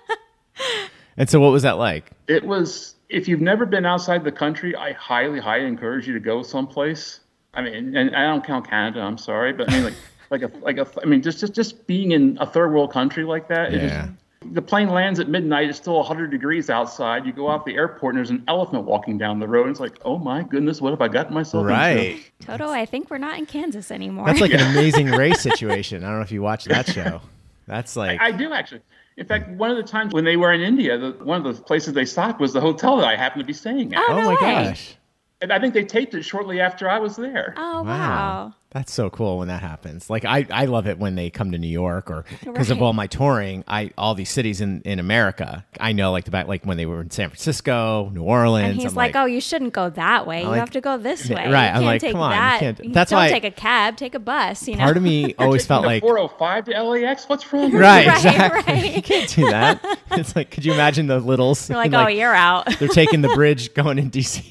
And so, what was that like? It was. If you've never been outside the country, I highly, highly encourage you to go someplace. I mean, and I don't count Canada. I'm sorry, but I mean, like, like a, like a. I mean, just, just, just being in a third world country like that. it just- Yeah. the plane lands at midnight. It's still 100 degrees outside. You go out the airport and there's an elephant walking down the road. And it's like, oh my goodness, what have I gotten myself Right. into? Toto, I think we're not in Kansas anymore. That's like an amazing race situation. I don't know if you watched that show. That's like, I do actually. In fact, one of the times when they were in India, the, one of the places they stopped was the hotel that I happened to be staying at. Oh, oh no my way. gosh. And I think they taped it shortly after I was there. Oh wow. That's so cool when that happens. Like I, I love it when they come to New York or because of all my touring, I all these cities in, in America. I know like the back like when they were in San Francisco, New Orleans. And he's I'm like, "Oh, you shouldn't go that way. You like- have to go this way. Right, You I'm can't like, take come on, you that. can't- You that's don't why- take a cab. Take a bus. You know." part of me always felt like 405 to LAX. What's wrong? with right, you? Right, exactly. right. You can't do that. It's like, could you imagine the littles? You're like, and, "Oh, you're out." they're taking the bridge going in DC.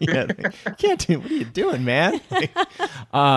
yeah, like, you can't do. What are you doing, man? Like,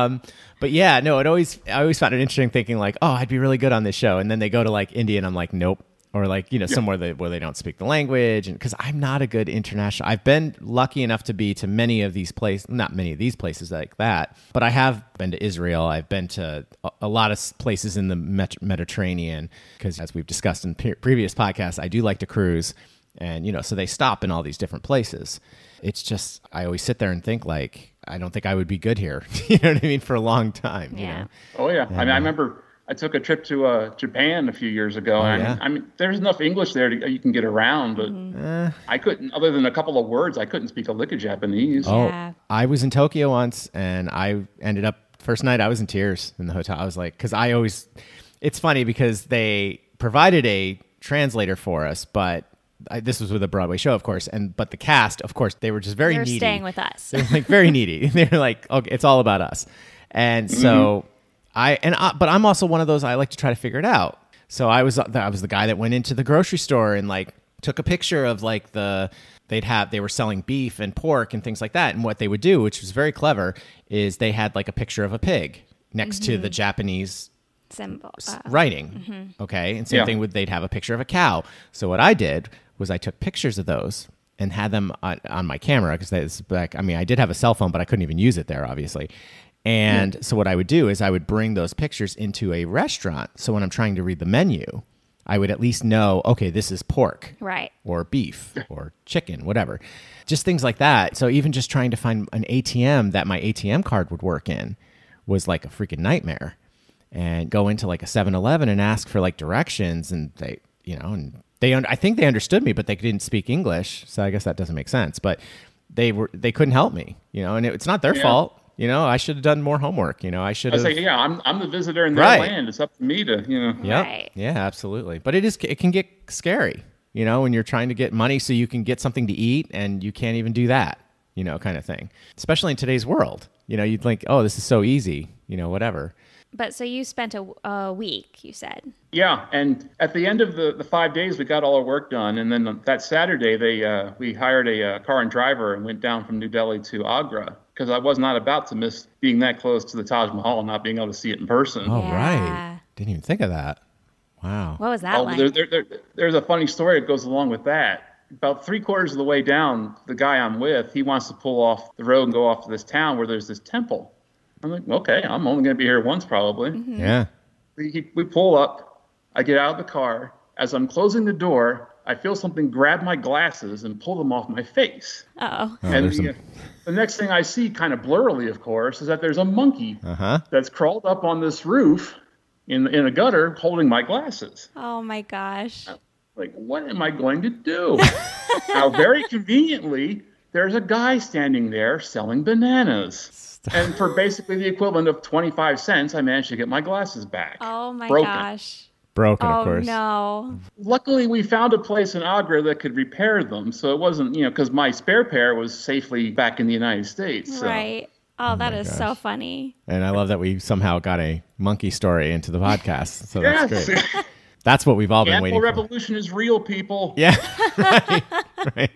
um, but yeah, no. It always, I always found it interesting thinking like, oh, I'd be really good on this show, and then they go to like India, and I'm like, nope. Or like you know somewhere that where they don't speak the language, and because I'm not a good international, I've been lucky enough to be to many of these places, not many of these places like that, but I have been to Israel. I've been to a, a lot of places in the Met- Mediterranean because, as we've discussed in pe- previous podcasts, I do like to cruise and you know so they stop in all these different places it's just i always sit there and think like i don't think i would be good here you know what i mean for a long time you Yeah. know Oh yeah. I mean, I remember I took a trip to uh, Japan a few years ago. and Oh, yeah? I mean, there's enough English there to, you can get around, but Eh. I couldn't. Other than a couple of words, I couldn't speak a lick of Japanese. oh Yeah. i was in tokyo once and i ended up first night i was in tears in the hotel i was like because i always it's funny because they provided a translator for us but I, this was with a broadway show of course and but the cast of course they were just very They're needy staying with us. They're like very needy. They're like, okay, it's all about us. And mm-hmm. so I and I, but I'm also one of those I like to try to figure it out. So I was I was the guy that went into the grocery store and like took a picture of like the they'd have they were selling beef and pork and things like that. And what they would do, which was very clever, is they had like a picture of a pig next to the mm-hmm. Japanese Symbol. Uh, writing. Mm-hmm. Okay. And same Yeah. thing with they'd have a picture of a cow. So what I did was I took pictures of those and had them on, on my camera because that's back. I mean, I did have a cell phone, but I couldn't even use it there, obviously. And so what I would do is I would bring those pictures into a restaurant. So when I'm trying to read the menu, I would at least know, okay, this is pork right. or beef or chicken, whatever. Just things like that. So even just trying to find an ATM that my ATM card would work in was like a freaking nightmare. And go into like a 7-Eleven and ask for like directions and they, you know, and they un- I think they understood me but they didn't speak English, so I guess that doesn't make sense, but they were they couldn't help me, you know, and it, it's not their Yeah. fault. You know, I should have done more homework, you know. I should I have say, yeah, I'm I'm the visitor in their Right. land. It's up to me to, you know. Yep. Right. Yeah, absolutely. But it is it can get scary, you know, when you're trying to get money so you can get something to eat and you can't even do that, you know, kind of thing. Especially in today's world. You know, you'd think, "Oh, this is so easy," you know, whatever. But so you spent a, a week, you said. Yeah, and at the end of the, the five days, we got all our work done, and then that Saturday, they uh, we hired a uh, car and driver and went down from New Delhi to Agra because I was not about to miss being that close to the Taj Mahal and not being able to see it in person. Oh, Yeah. right. Didn't even think of that. Wow. What was that Oh, like? there, there, there, there's a funny story that goes along with that. About three quarters of the way down, the guy I'm with, he wants to pull off the road and go off to this town where there's this temple. I'm like, okay, I'm only going to be here once probably. Mm-hmm. Yeah. We, we pull up. I get out of the car. As I'm closing the door, I feel something grab my glasses and pull them off my face. oh. Oh, and there's the, some- the next thing I see, kind of blurrily, of course, is that there's a monkey Uh-huh. that's crawled up on this roof in in a gutter holding my glasses. Oh my gosh. Like, what am I going to do? now, very conveniently, there's a guy standing there selling bananas. And for basically the equivalent of 25 cents, I managed to get my glasses back. Oh my Broken. gosh. Broken, Oh of course. no. Luckily, we found a place in Agra that could repair them. So it wasn't, you know, because my spare pair was safely back in the United States. So. Right. Oh, oh that is so funny. And I love that we somehow got a monkey story into the podcast. So that's great. That's what we've all The been Animal waiting for. revolution is real, people. Yeah. right. right.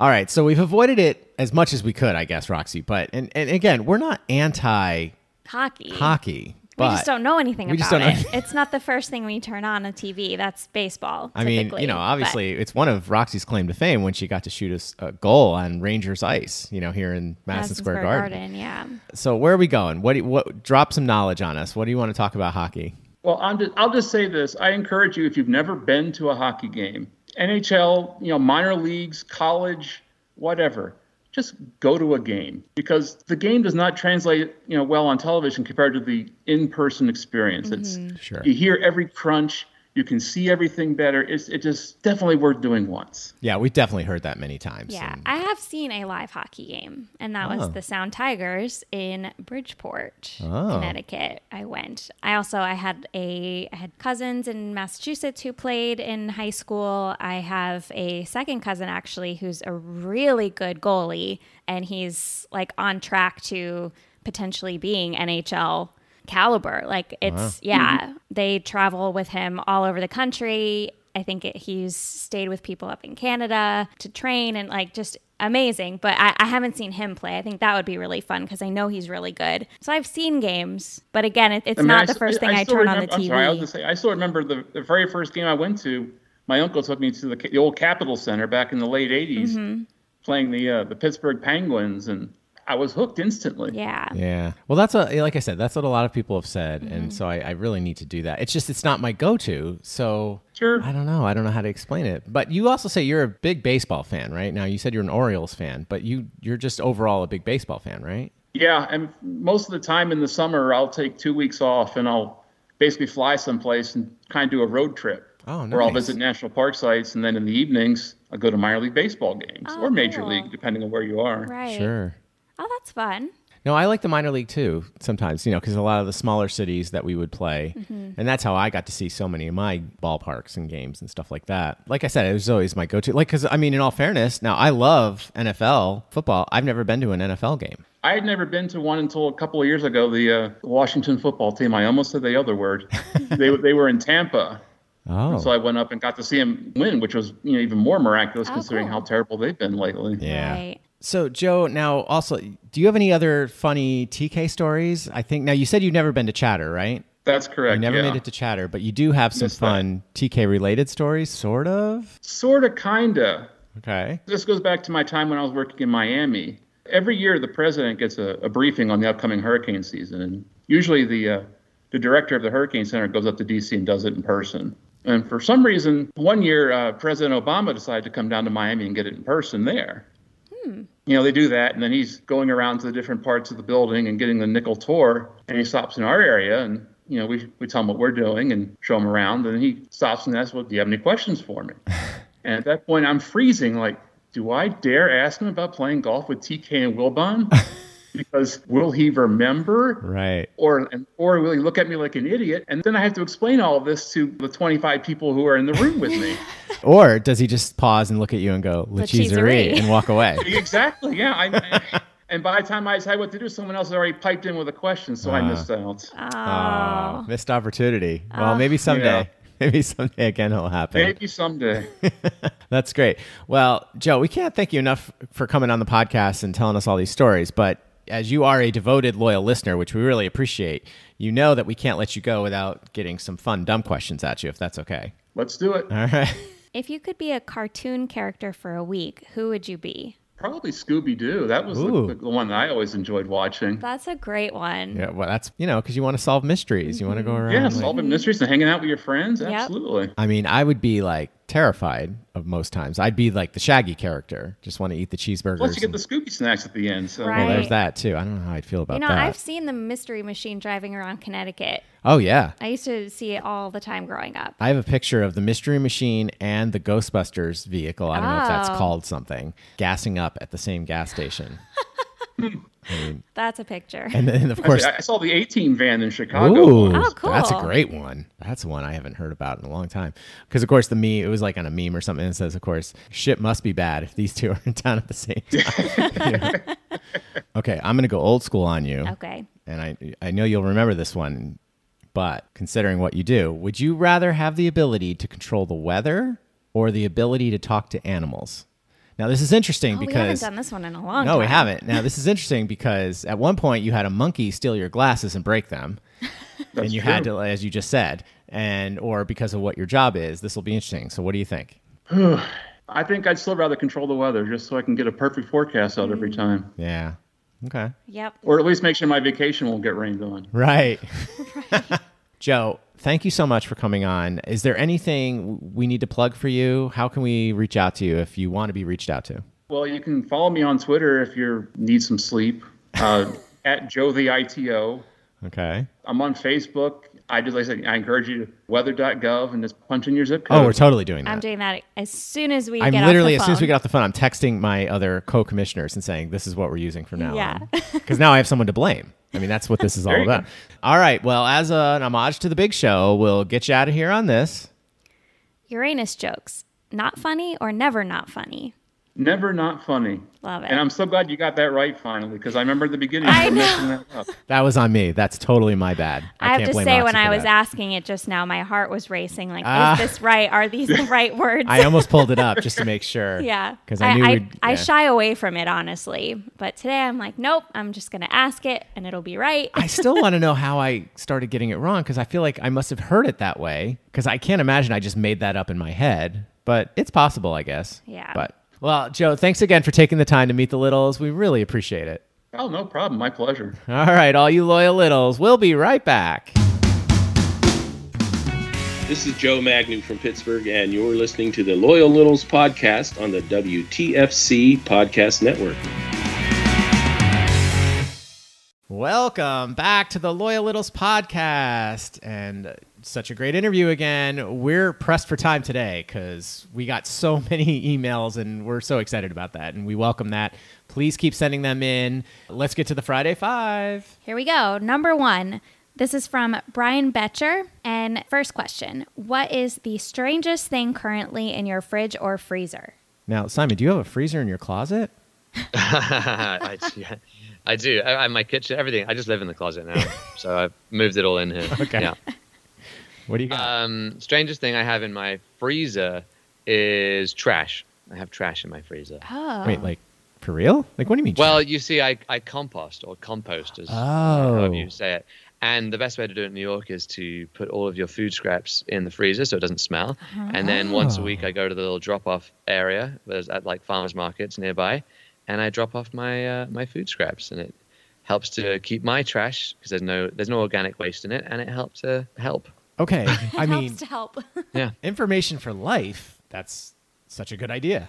All right. So we've avoided it as much as we could, I guess, Roxy. But and, and again, we're not anti Hockey. hockey. we just don't know anything we about just don't know it. anything. It's not the first thing we turn on a TV. That's baseball. I mean, typically, you know, but- obviously, it's one of Roxy's claim to fame when she got to shoot a s- a, goal on Rangers ice, you know, here in Madison, Square, Garden. Yeah. So where are we going? What do you, what drop some knowledge on us? What do you want to talk about hockey? Well, I'm just, I'll just say this. I encourage you, if you've never been to a hockey game, NHL, you know, minor leagues, college, whatever, just go to a game because the game does not translate, you know, well on television compared to the in-person experience. It's mm-hmm. Sure. you hear every crunch, You can see everything better. It's it just definitely worth doing once. Yeah, we've definitely heard that many times. Yeah, and- I have seen a live hockey game, and that Oh. was the Sound Tigers in Bridgeport, Oh. Connecticut. I went. I also I had a I had cousins in Massachusetts who played in high school. I have a second cousin actually who's a really good goalie, and he's like on track to potentially being NHL caliber. Like it's yeah, they travel with him all over the country. I think it, he's stayed with people up in Canada to train and like just amazing. But I, I haven't seen him play. I think that would be really fun because I know he's really good. So I've seen games, but again, it, it's I mean, not I the s- first thing I, still turn on the TV. I'm sorry, I was gonna say I still remember the, the very first game I went to. My uncle took me to the, the old Capitol Center back in the late '80s, Mm-hmm. playing the uh, the Pittsburgh Penguins, and I was hooked instantly. yeah. Yeah. Well, that's what, like I said, that's what a lot of people have said. Mm-hmm. And so I, I really need to do that. It's just, it's not my go to. So Sure. I don't know. I don't know how to explain it. But you also say you're a big baseball fan, right? Now, you said you're an Orioles fan, but you, you're just overall a big baseball fan, right? Yeah, and most of the time in the summer, I'll take two weeks off and I'll basically fly someplace and kind of do a road trip. Oh, Where I'll visit national park sites, and then in the evenings, I'll go to minor league baseball games Oh, or major cool. league, depending on where you are. Right. Sure. Oh, that's fun. No, I like the minor league too sometimes, you know, because a lot of the smaller cities that we would play. Mm-hmm. And that's how I got to see so many of my ballparks and games and stuff like that. Like I said, it was always my go to. Like, because I mean, in all fairness, now I love NFL football. I've never been to an NFL game. I had never been to one until a couple of years ago. The uh, Washington football team. I almost said the other word. they they were in Tampa, Oh. so I went up and got to see them win, which was you know even more miraculous Oh, considering cool. how terrible they've been lately. yeah. Right. So, Joe, now also, do you have any other funny TK stories? I think, now you said you've never been to Chatter, right? That's correct. You never yeah. made it to Chatter, but you do have some Missed that. fun TK related stories, sort of. Sort of, kinda. Okay. This goes back to my time when I was working in Miami. Every year, the president gets a, a briefing on the upcoming hurricane season, and usually the uh, the director of the Hurricane Center goes up to DC and does it in person. And for some reason, one year, uh, President Obama decided to come down to Miami and get it in person there. Hmm. You know, they do that, and then he's going around to the different parts of the building and getting the nickel tour, and he stops in our area, and you know, we, we tell him what we're doing and show him around, and then he stops and asks, "Well, do you have any questions for me?" And at that point, I'm freezing. Like, do I dare ask him about playing golf with TK and Wilbon? because will he remember? Right. Or or will he look at me like an idiot? And then I have to explain all of this to the 25 people who are in the room with me. Or does he just pause and look at you and go, Lacheserie, Lacheserie. and walk away? exactly. Yeah. I, I- and by the time I decide what to do, someone else has already piped in with a question, so I Ah. missed out. Oh, missed opportunity. Well, maybe someday. Yeah. Maybe someday again it'll happen. Maybe someday. That's great. Well, Joe, we can't thank you enough for coming on the podcast and telling us all these stories. But as you are a devoted, loyal listener, which we really appreciate, you know that we can't let you go without getting some fun, dumb questions at you, if that's okay. Let's do it. All right. If you could be a cartoon character for a week, who would you be? Probably Scooby Doo. That was the, the one that I always enjoyed watching. That's a great one. Yeah, well, that's, you know, because you want to solve mysteries. You want to go mm-hmm. around. Yeah, like- solving mysteries and hanging out with your friends. Yep. Absolutely. I mean, I would be like terrified of most times. I'd be like the Shaggy character, just want to eat the cheeseburger. Plus, you get and- the Scooby snacks at the end. So Right. well, there's that too. I don't know how I'd feel about that. You know, that. I've seen the Mystery Machine driving around Connecticut. oh yeah, I used to see it all the time growing up. I have a picture of the Mystery Machine and the Ghostbusters vehicle. I don't know if that's Oh. called something. Gassing up at the same gas station. That's a picture. And then, of course, I saw the A-Team van in Chicago. Ooh, Oh, cool. that's a great one. That's one I haven't heard about in a long time. Because of course the meme, it was like on a meme or something. It says, of course, shit must be bad if these two are in town at the same time. Yeah. Okay, I'm gonna go old school on you, Okay. and I I know you'll remember this one. But considering what you do, would you rather have the ability to control the weather or the ability to talk to animals? Now this is interesting Oh, we haven't because done this one in a long time. no, time. we haven't. Now this is interesting because at one point you had a monkey steal your glasses and break them, and you had to, as you just said, and or because of what your job is. This will be interesting. So what do you think? I think I'd still rather control the weather just so I can get a perfect forecast out every mm. time. Yeah. Okay. Yep. Or at least make sure my vacation won't get rained on. Right. Joe, thank you so much for coming on. Is there anything we need to plug for you? How can we reach out to you if you want to be reached out to? Well, you can follow me on Twitter if you need some sleep. Uh, at Joe the ITO. Okay. I'm on Facebook. I just like I said, I encourage you to weather.gov and just punch in your zip oh, code. Oh, we're totally doing that. I'm doing that as soon as we get I'm get literally off the as soon as we get off the phone, I'm texting my other co-commissioners and saying this is what we're using from now Yeah. on. Because now I have someone to blame. I mean, that's what this is all There you go. about. All right. Well, as a, an homage to the big show, we'll get you out of here on this. Uranus jokes. Not funny or never not funny. Never not funny. Love it. And I'm so glad you got that right finally because I remember at the beginning I know. messing that up. That was on me. That's totally my bad. I, I, have can't to blame say, Roxy when I was that. asking it just now, my heart was racing. Like, Ah. is this right? Are these the right words? I almost pulled it up just to make sure. yeah. Because I knew I, we'd- I shy away from it, honestly. But today I'm like, nope, I'm just going to ask it and it'll be right. I still want to know how I started getting it wrong because I feel like I must have heard it that way because I can't imagine I just made that up in my head. But it's possible, I guess. Yeah. But well, Joe, thanks again for taking the time to meet the littles. We really appreciate it. Oh, no problem. My pleasure. All right, all you loyal littles, we'll be right back. This is Joe Magnu from Pittsburgh, and you're listening to the Loyal Littles podcast on the WTFC Podcast Network. Welcome back to the Loyal Littles podcast. And such a great interview again. We're pressed for time today because we got so many emails and we're so excited about that. And we welcome that. Please keep sending them in. Let's get to the Friday Five. Here we go. Number one. This is from Brian Betcher. And first question What is the strangest thing currently in your fridge or freezer? Now, Simon, do you have a freezer in your closet? I, yeah, I do. I, I, my kitchen, everything. I just live in the closet now, so I've moved it all in here. Okay. Yeah. What do you got? Um, strangest thing I have in my freezer is trash. I have trash in my freezer. Oh. Wait, like for real? Like, what do you mean? Well, you see, I, I compost or compost, as Oh. however you say it. And the best way to do it in New York is to put all of your food scraps in the freezer so it doesn't smell. And then once a week, I go to the little drop-off area. There's at like farmers markets nearby, and I drop off my uh, my food scraps, and it helps to keep my trash because there's no there's no organic waste in it, and it helps to help. Okay. I mean, to help. Yeah, information for life. That's such a good idea.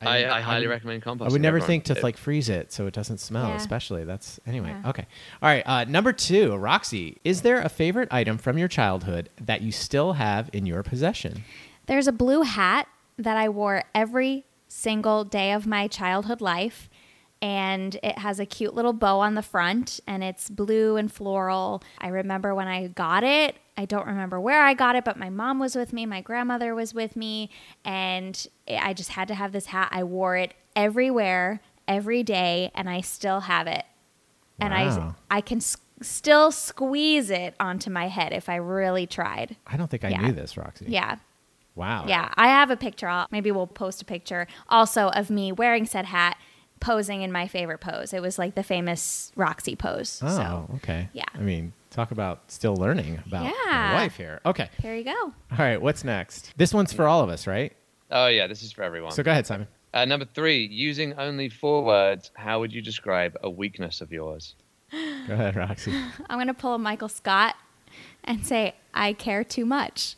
I, I, highly would- recommend composting. I would never think to It- like freeze it so it doesn't smell, Yeah. especially. That's anyway. Yeah. Okay. All right. Uh, number two, Roxy. Is there a favorite item from your childhood that you still have in your possession? There's a blue hat that I wore every single day of my childhood life. And it has a cute little bow on the front, and it's blue and floral. I remember when I got it. I don't remember where I got it, but my mom was with me, my grandmother was with me, and I just had to have this hat. I wore it everywhere, every day, and I still have it. And I, I can s- still squeeze it onto my head if I really tried. I don't think I Yeah. knew this, Roxy. Yeah. Wow. Yeah, I have a picture. I'll, maybe we'll post a picture also of me wearing said hat, posing in my favorite pose. It was like the famous Roxy pose. Oh, So okay. yeah. I mean, talk about still learning about my Yeah. life here. Okay. here you go. All right. What's next? This one's for all of us, right? Oh yeah, this is for everyone. So go ahead, Simon. Uh, number three, using only four words, how would you describe a weakness of yours? Go ahead, Roxy. I'm gonna pull a Michael Scott and say I care too much.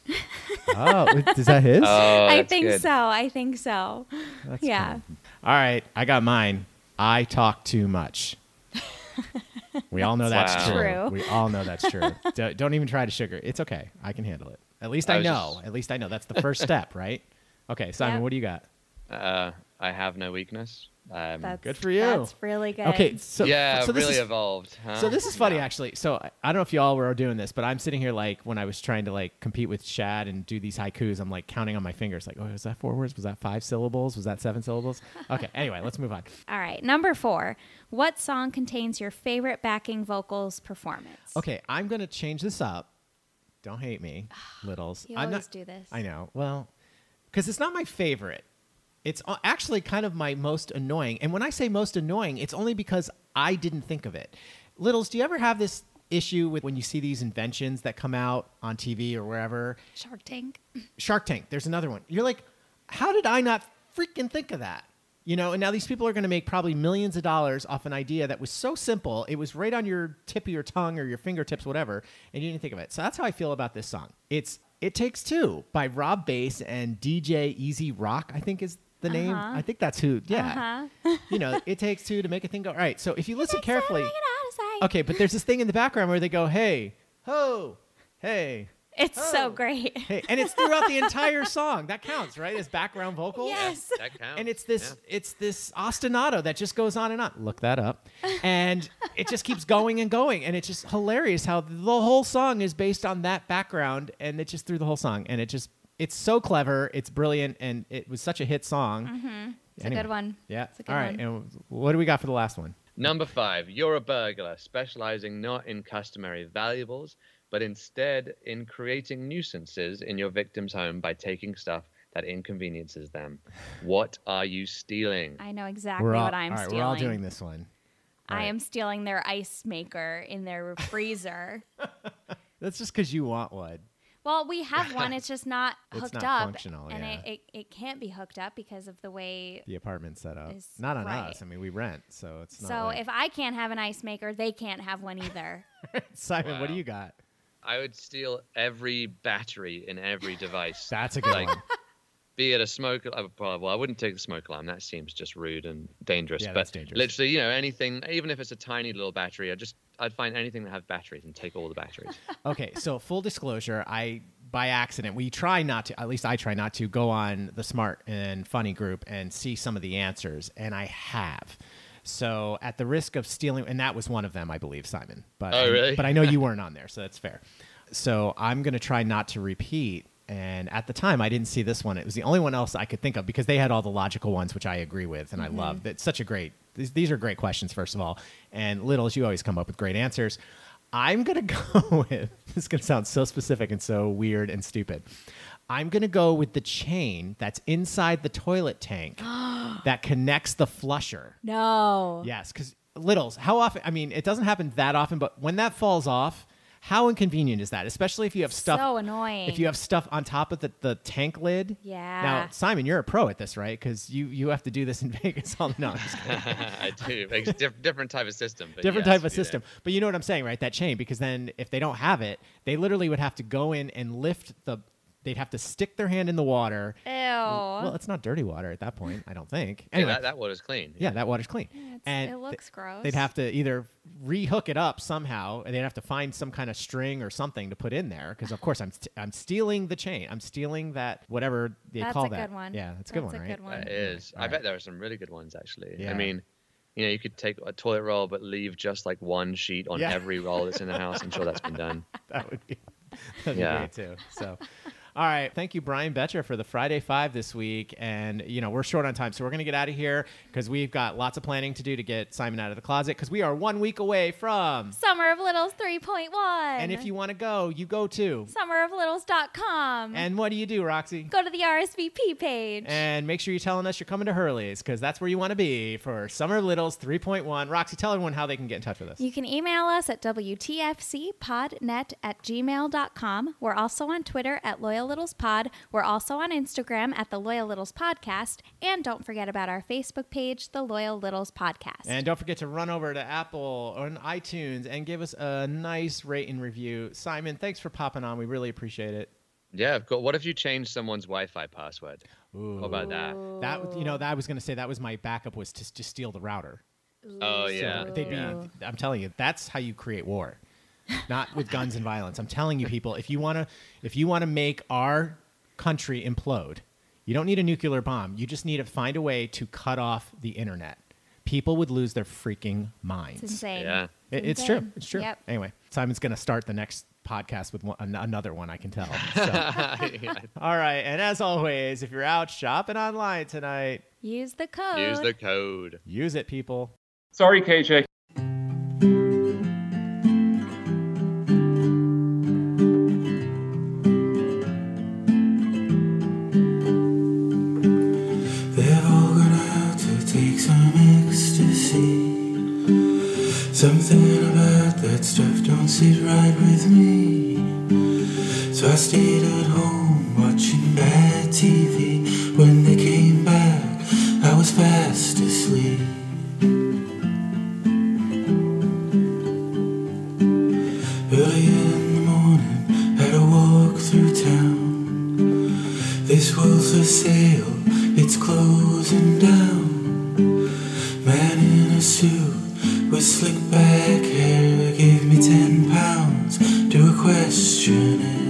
oh, is that his? Oh, I think good. so. I think so. That's yeah. fun. All right, I got mine. I talk too much. We all know that's Wow. true. True. We all know that's true. don't, don't even try to sugar. It's okay. I can handle it. At least I I, know. just- At least I know. That's the first step, right? Okay, Simon, Yep. what do you got? Uh, I have no weakness. Um, That's Good for you. That's really good. Okay, so yeah, so this really is, evolved. Huh? So this is funny, Yeah. actually. So I- I don't know if y'all were doing this, but I'm sitting here like when I was trying to like compete with Shad and do these haikus. I'm like counting on my fingers, like, oh, was that four words? Was that five syllables? Was that seven syllables? Okay. Anyway, let's move on. All right. Number four. What song contains your favorite backing vocals performance? Okay, I'm gonna change this up. Don't hate me, littles. You I'm always not, do this. I know. Well, because it's not my favorite. It's actually kind of my most annoying. And when I say most annoying, it's only because I didn't think of it. Littles, do you ever have this issue with when you see these inventions that come out on TV or wherever? Shark Tank. Shark Tank. There's another one. You're like, how did I not freaking think of that? You know, and now these people are going to make probably millions of dollars off an idea that was so simple. It was right on your tip of your tongue or your fingertips, whatever, and you didn't think of it. So that's how I feel about this song. It's It Takes Two by Rob Base and DJ E-Z Rock, I think is the name. Uh-huh. I think that's who, yeah. Uh-huh. you know, it takes two to make a thing go. All right. So if you listen carefully. Take it out of sight. Okay, but there's this thing in the background where they go, hey, ho, Hey. It's so Oh. great. Hey, and it's throughout the entire song. That counts, right? As background vocals. Yes. That counts. And it's this it's this ostinato that just goes on and on. Look that up. And it just keeps going and going. And it's just hilarious how the whole song is based on that background and it just through the whole song. And it just it's so clever, it's brilliant, and it was such a hit song. Mm-hmm. It's Anyway. a good one. Yeah. It's a good All right. one. And what do we got for the last one? Number five, you're a burglar, specializing not in customary valuables, but instead in creating nuisances in your victim's home by taking stuff that inconveniences them. What are you stealing? I know exactly all, what I'm all right, stealing. we're all doing this one. I Right. am stealing their ice maker in their freezer. That's just because you want one. Well, we have one. It's just not It's hooked not up, functional, and yeah. it, it, it can't be hooked up because of the way. The apartment set up. Not on right. us. I mean, we rent, so it's not. So like- if I can't have an ice maker, they can't have one either. Simon, what do you got? I would steal every battery in every device. That's a good Like, one. be it a smoke uh, well i wouldn't take the smoke alarm that seems just rude and dangerous Yeah, but that's dangerous. literally you know anything even if it's a tiny little battery i just i'd find anything that have batteries and take all the batteries okay, so full disclosure, I by accident we try not to. At least I try not to go on the smart and funny group and see some of the answers, and I have. So at the risk of stealing, and that was one of them, I believe, Simon. But Oh, really? But I know you weren't on there, so that's fair. So I'm going to try not to repeat. And at the time, I didn't see this one. It was the only one else I could think of because they had all the logical ones, which I agree with and I mm-hmm. love. It's such a great. These, these are great questions, first of all. And Littles, you always come up with great answers. I'm gonna go with. This is gonna sound so specific and so weird and stupid. I'm gonna go with the chain that's inside the toilet tank that connects the flusher. no. Yes, because littles. How often? I mean, it doesn't happen that often, but when that falls off, how inconvenient is that? Especially if you have stuff. So annoying. If you have stuff on top of the, the tank lid. Yeah. Now, Simon, you're a pro at this, right? Because you you have to do this in Vegas all the no, I'm just kidding. i do it's diff- different type of system but different yes, type of yeah. system. But you know what I'm saying, right? That chain, because then if they don't have it, they literally would have to go in and lift the. They'd have to stick their hand in the water. Ew. Well, it's not dirty water at that point, I don't think. Yeah, Anyway, that, that water's clean yeah, that water's clean. It's- and it th- looks gross. They'd have to either rehook it up somehow, and they'd have to find some kind of string or something to put in there. Because of course, I'm st- I'm stealing the chain. I'm stealing that whatever they That's call a that. good one. Yeah, that's a good That's one, a right? good one. That is. All I right. bet there are some really good ones actually. Yeah. I mean, you know, you could take a toilet roll but leave just like one sheet on Yeah. every roll that's in the house. I'm sure that's been done. that would be, that'd be Yeah. great too. So, all right, thank you, Brian Betcher, for the Friday Five this week. And you know we're short on time, so we're gonna get out of here because we've got lots of planning to do to get Simon out of the closet because we are one week away from. Summer of Littles 3.1. And if you want to go, you go to. summeroflittles.com. And what do you do, Roxy? go to the RSVP page. And make sure you're telling us you're coming to Hurley's because that's where you want to be for Summer of Littles 3.1. Roxy, tell everyone how they can get in touch with us. You can email us at WTFCpodnet at gmail.com. We're also on Twitter at Loyal Littles Pod. We're also on Instagram at the Loyal Littles Podcast. And don't forget about our Facebook page, the Loyal Littles Podcast. And don't forget to run over to Apple or iTunes and give us a nice rate and review. Simon, thanks for popping on. We really appreciate it. Yeah, of course. What if you change someone's Wi-Fi password? Ooh. What about that? That you know, that I was going to say that was my backup was to just steal the router. Oh yeah. So they'd yeah. be. I'm telling you, that's how you create war, not with guns and violence. I'm telling you, people, if you want to, if you want to make our country implode, you don't need a nuclear bomb. You just need to find a way to cut off the internet. People would lose their freaking minds. it's insane. Yeah. It- it's insane. true. It's true. Yep. Anyway, Simon's going to start the next podcast with one, an- another one. I can tell. So. Yeah. All right, and as always, if you're out shopping online tonight, Use the code. Use the code. use it, people. Sorry, KJ. Something about that stuff don't sit right with me. So I stayed at home watching bad TV. When they came back, I was fast asleep. Early in the morning, had a walk through town. This world's for sale, it's closing down. Man in a suit with slick back hair gave me ten pounds. To a question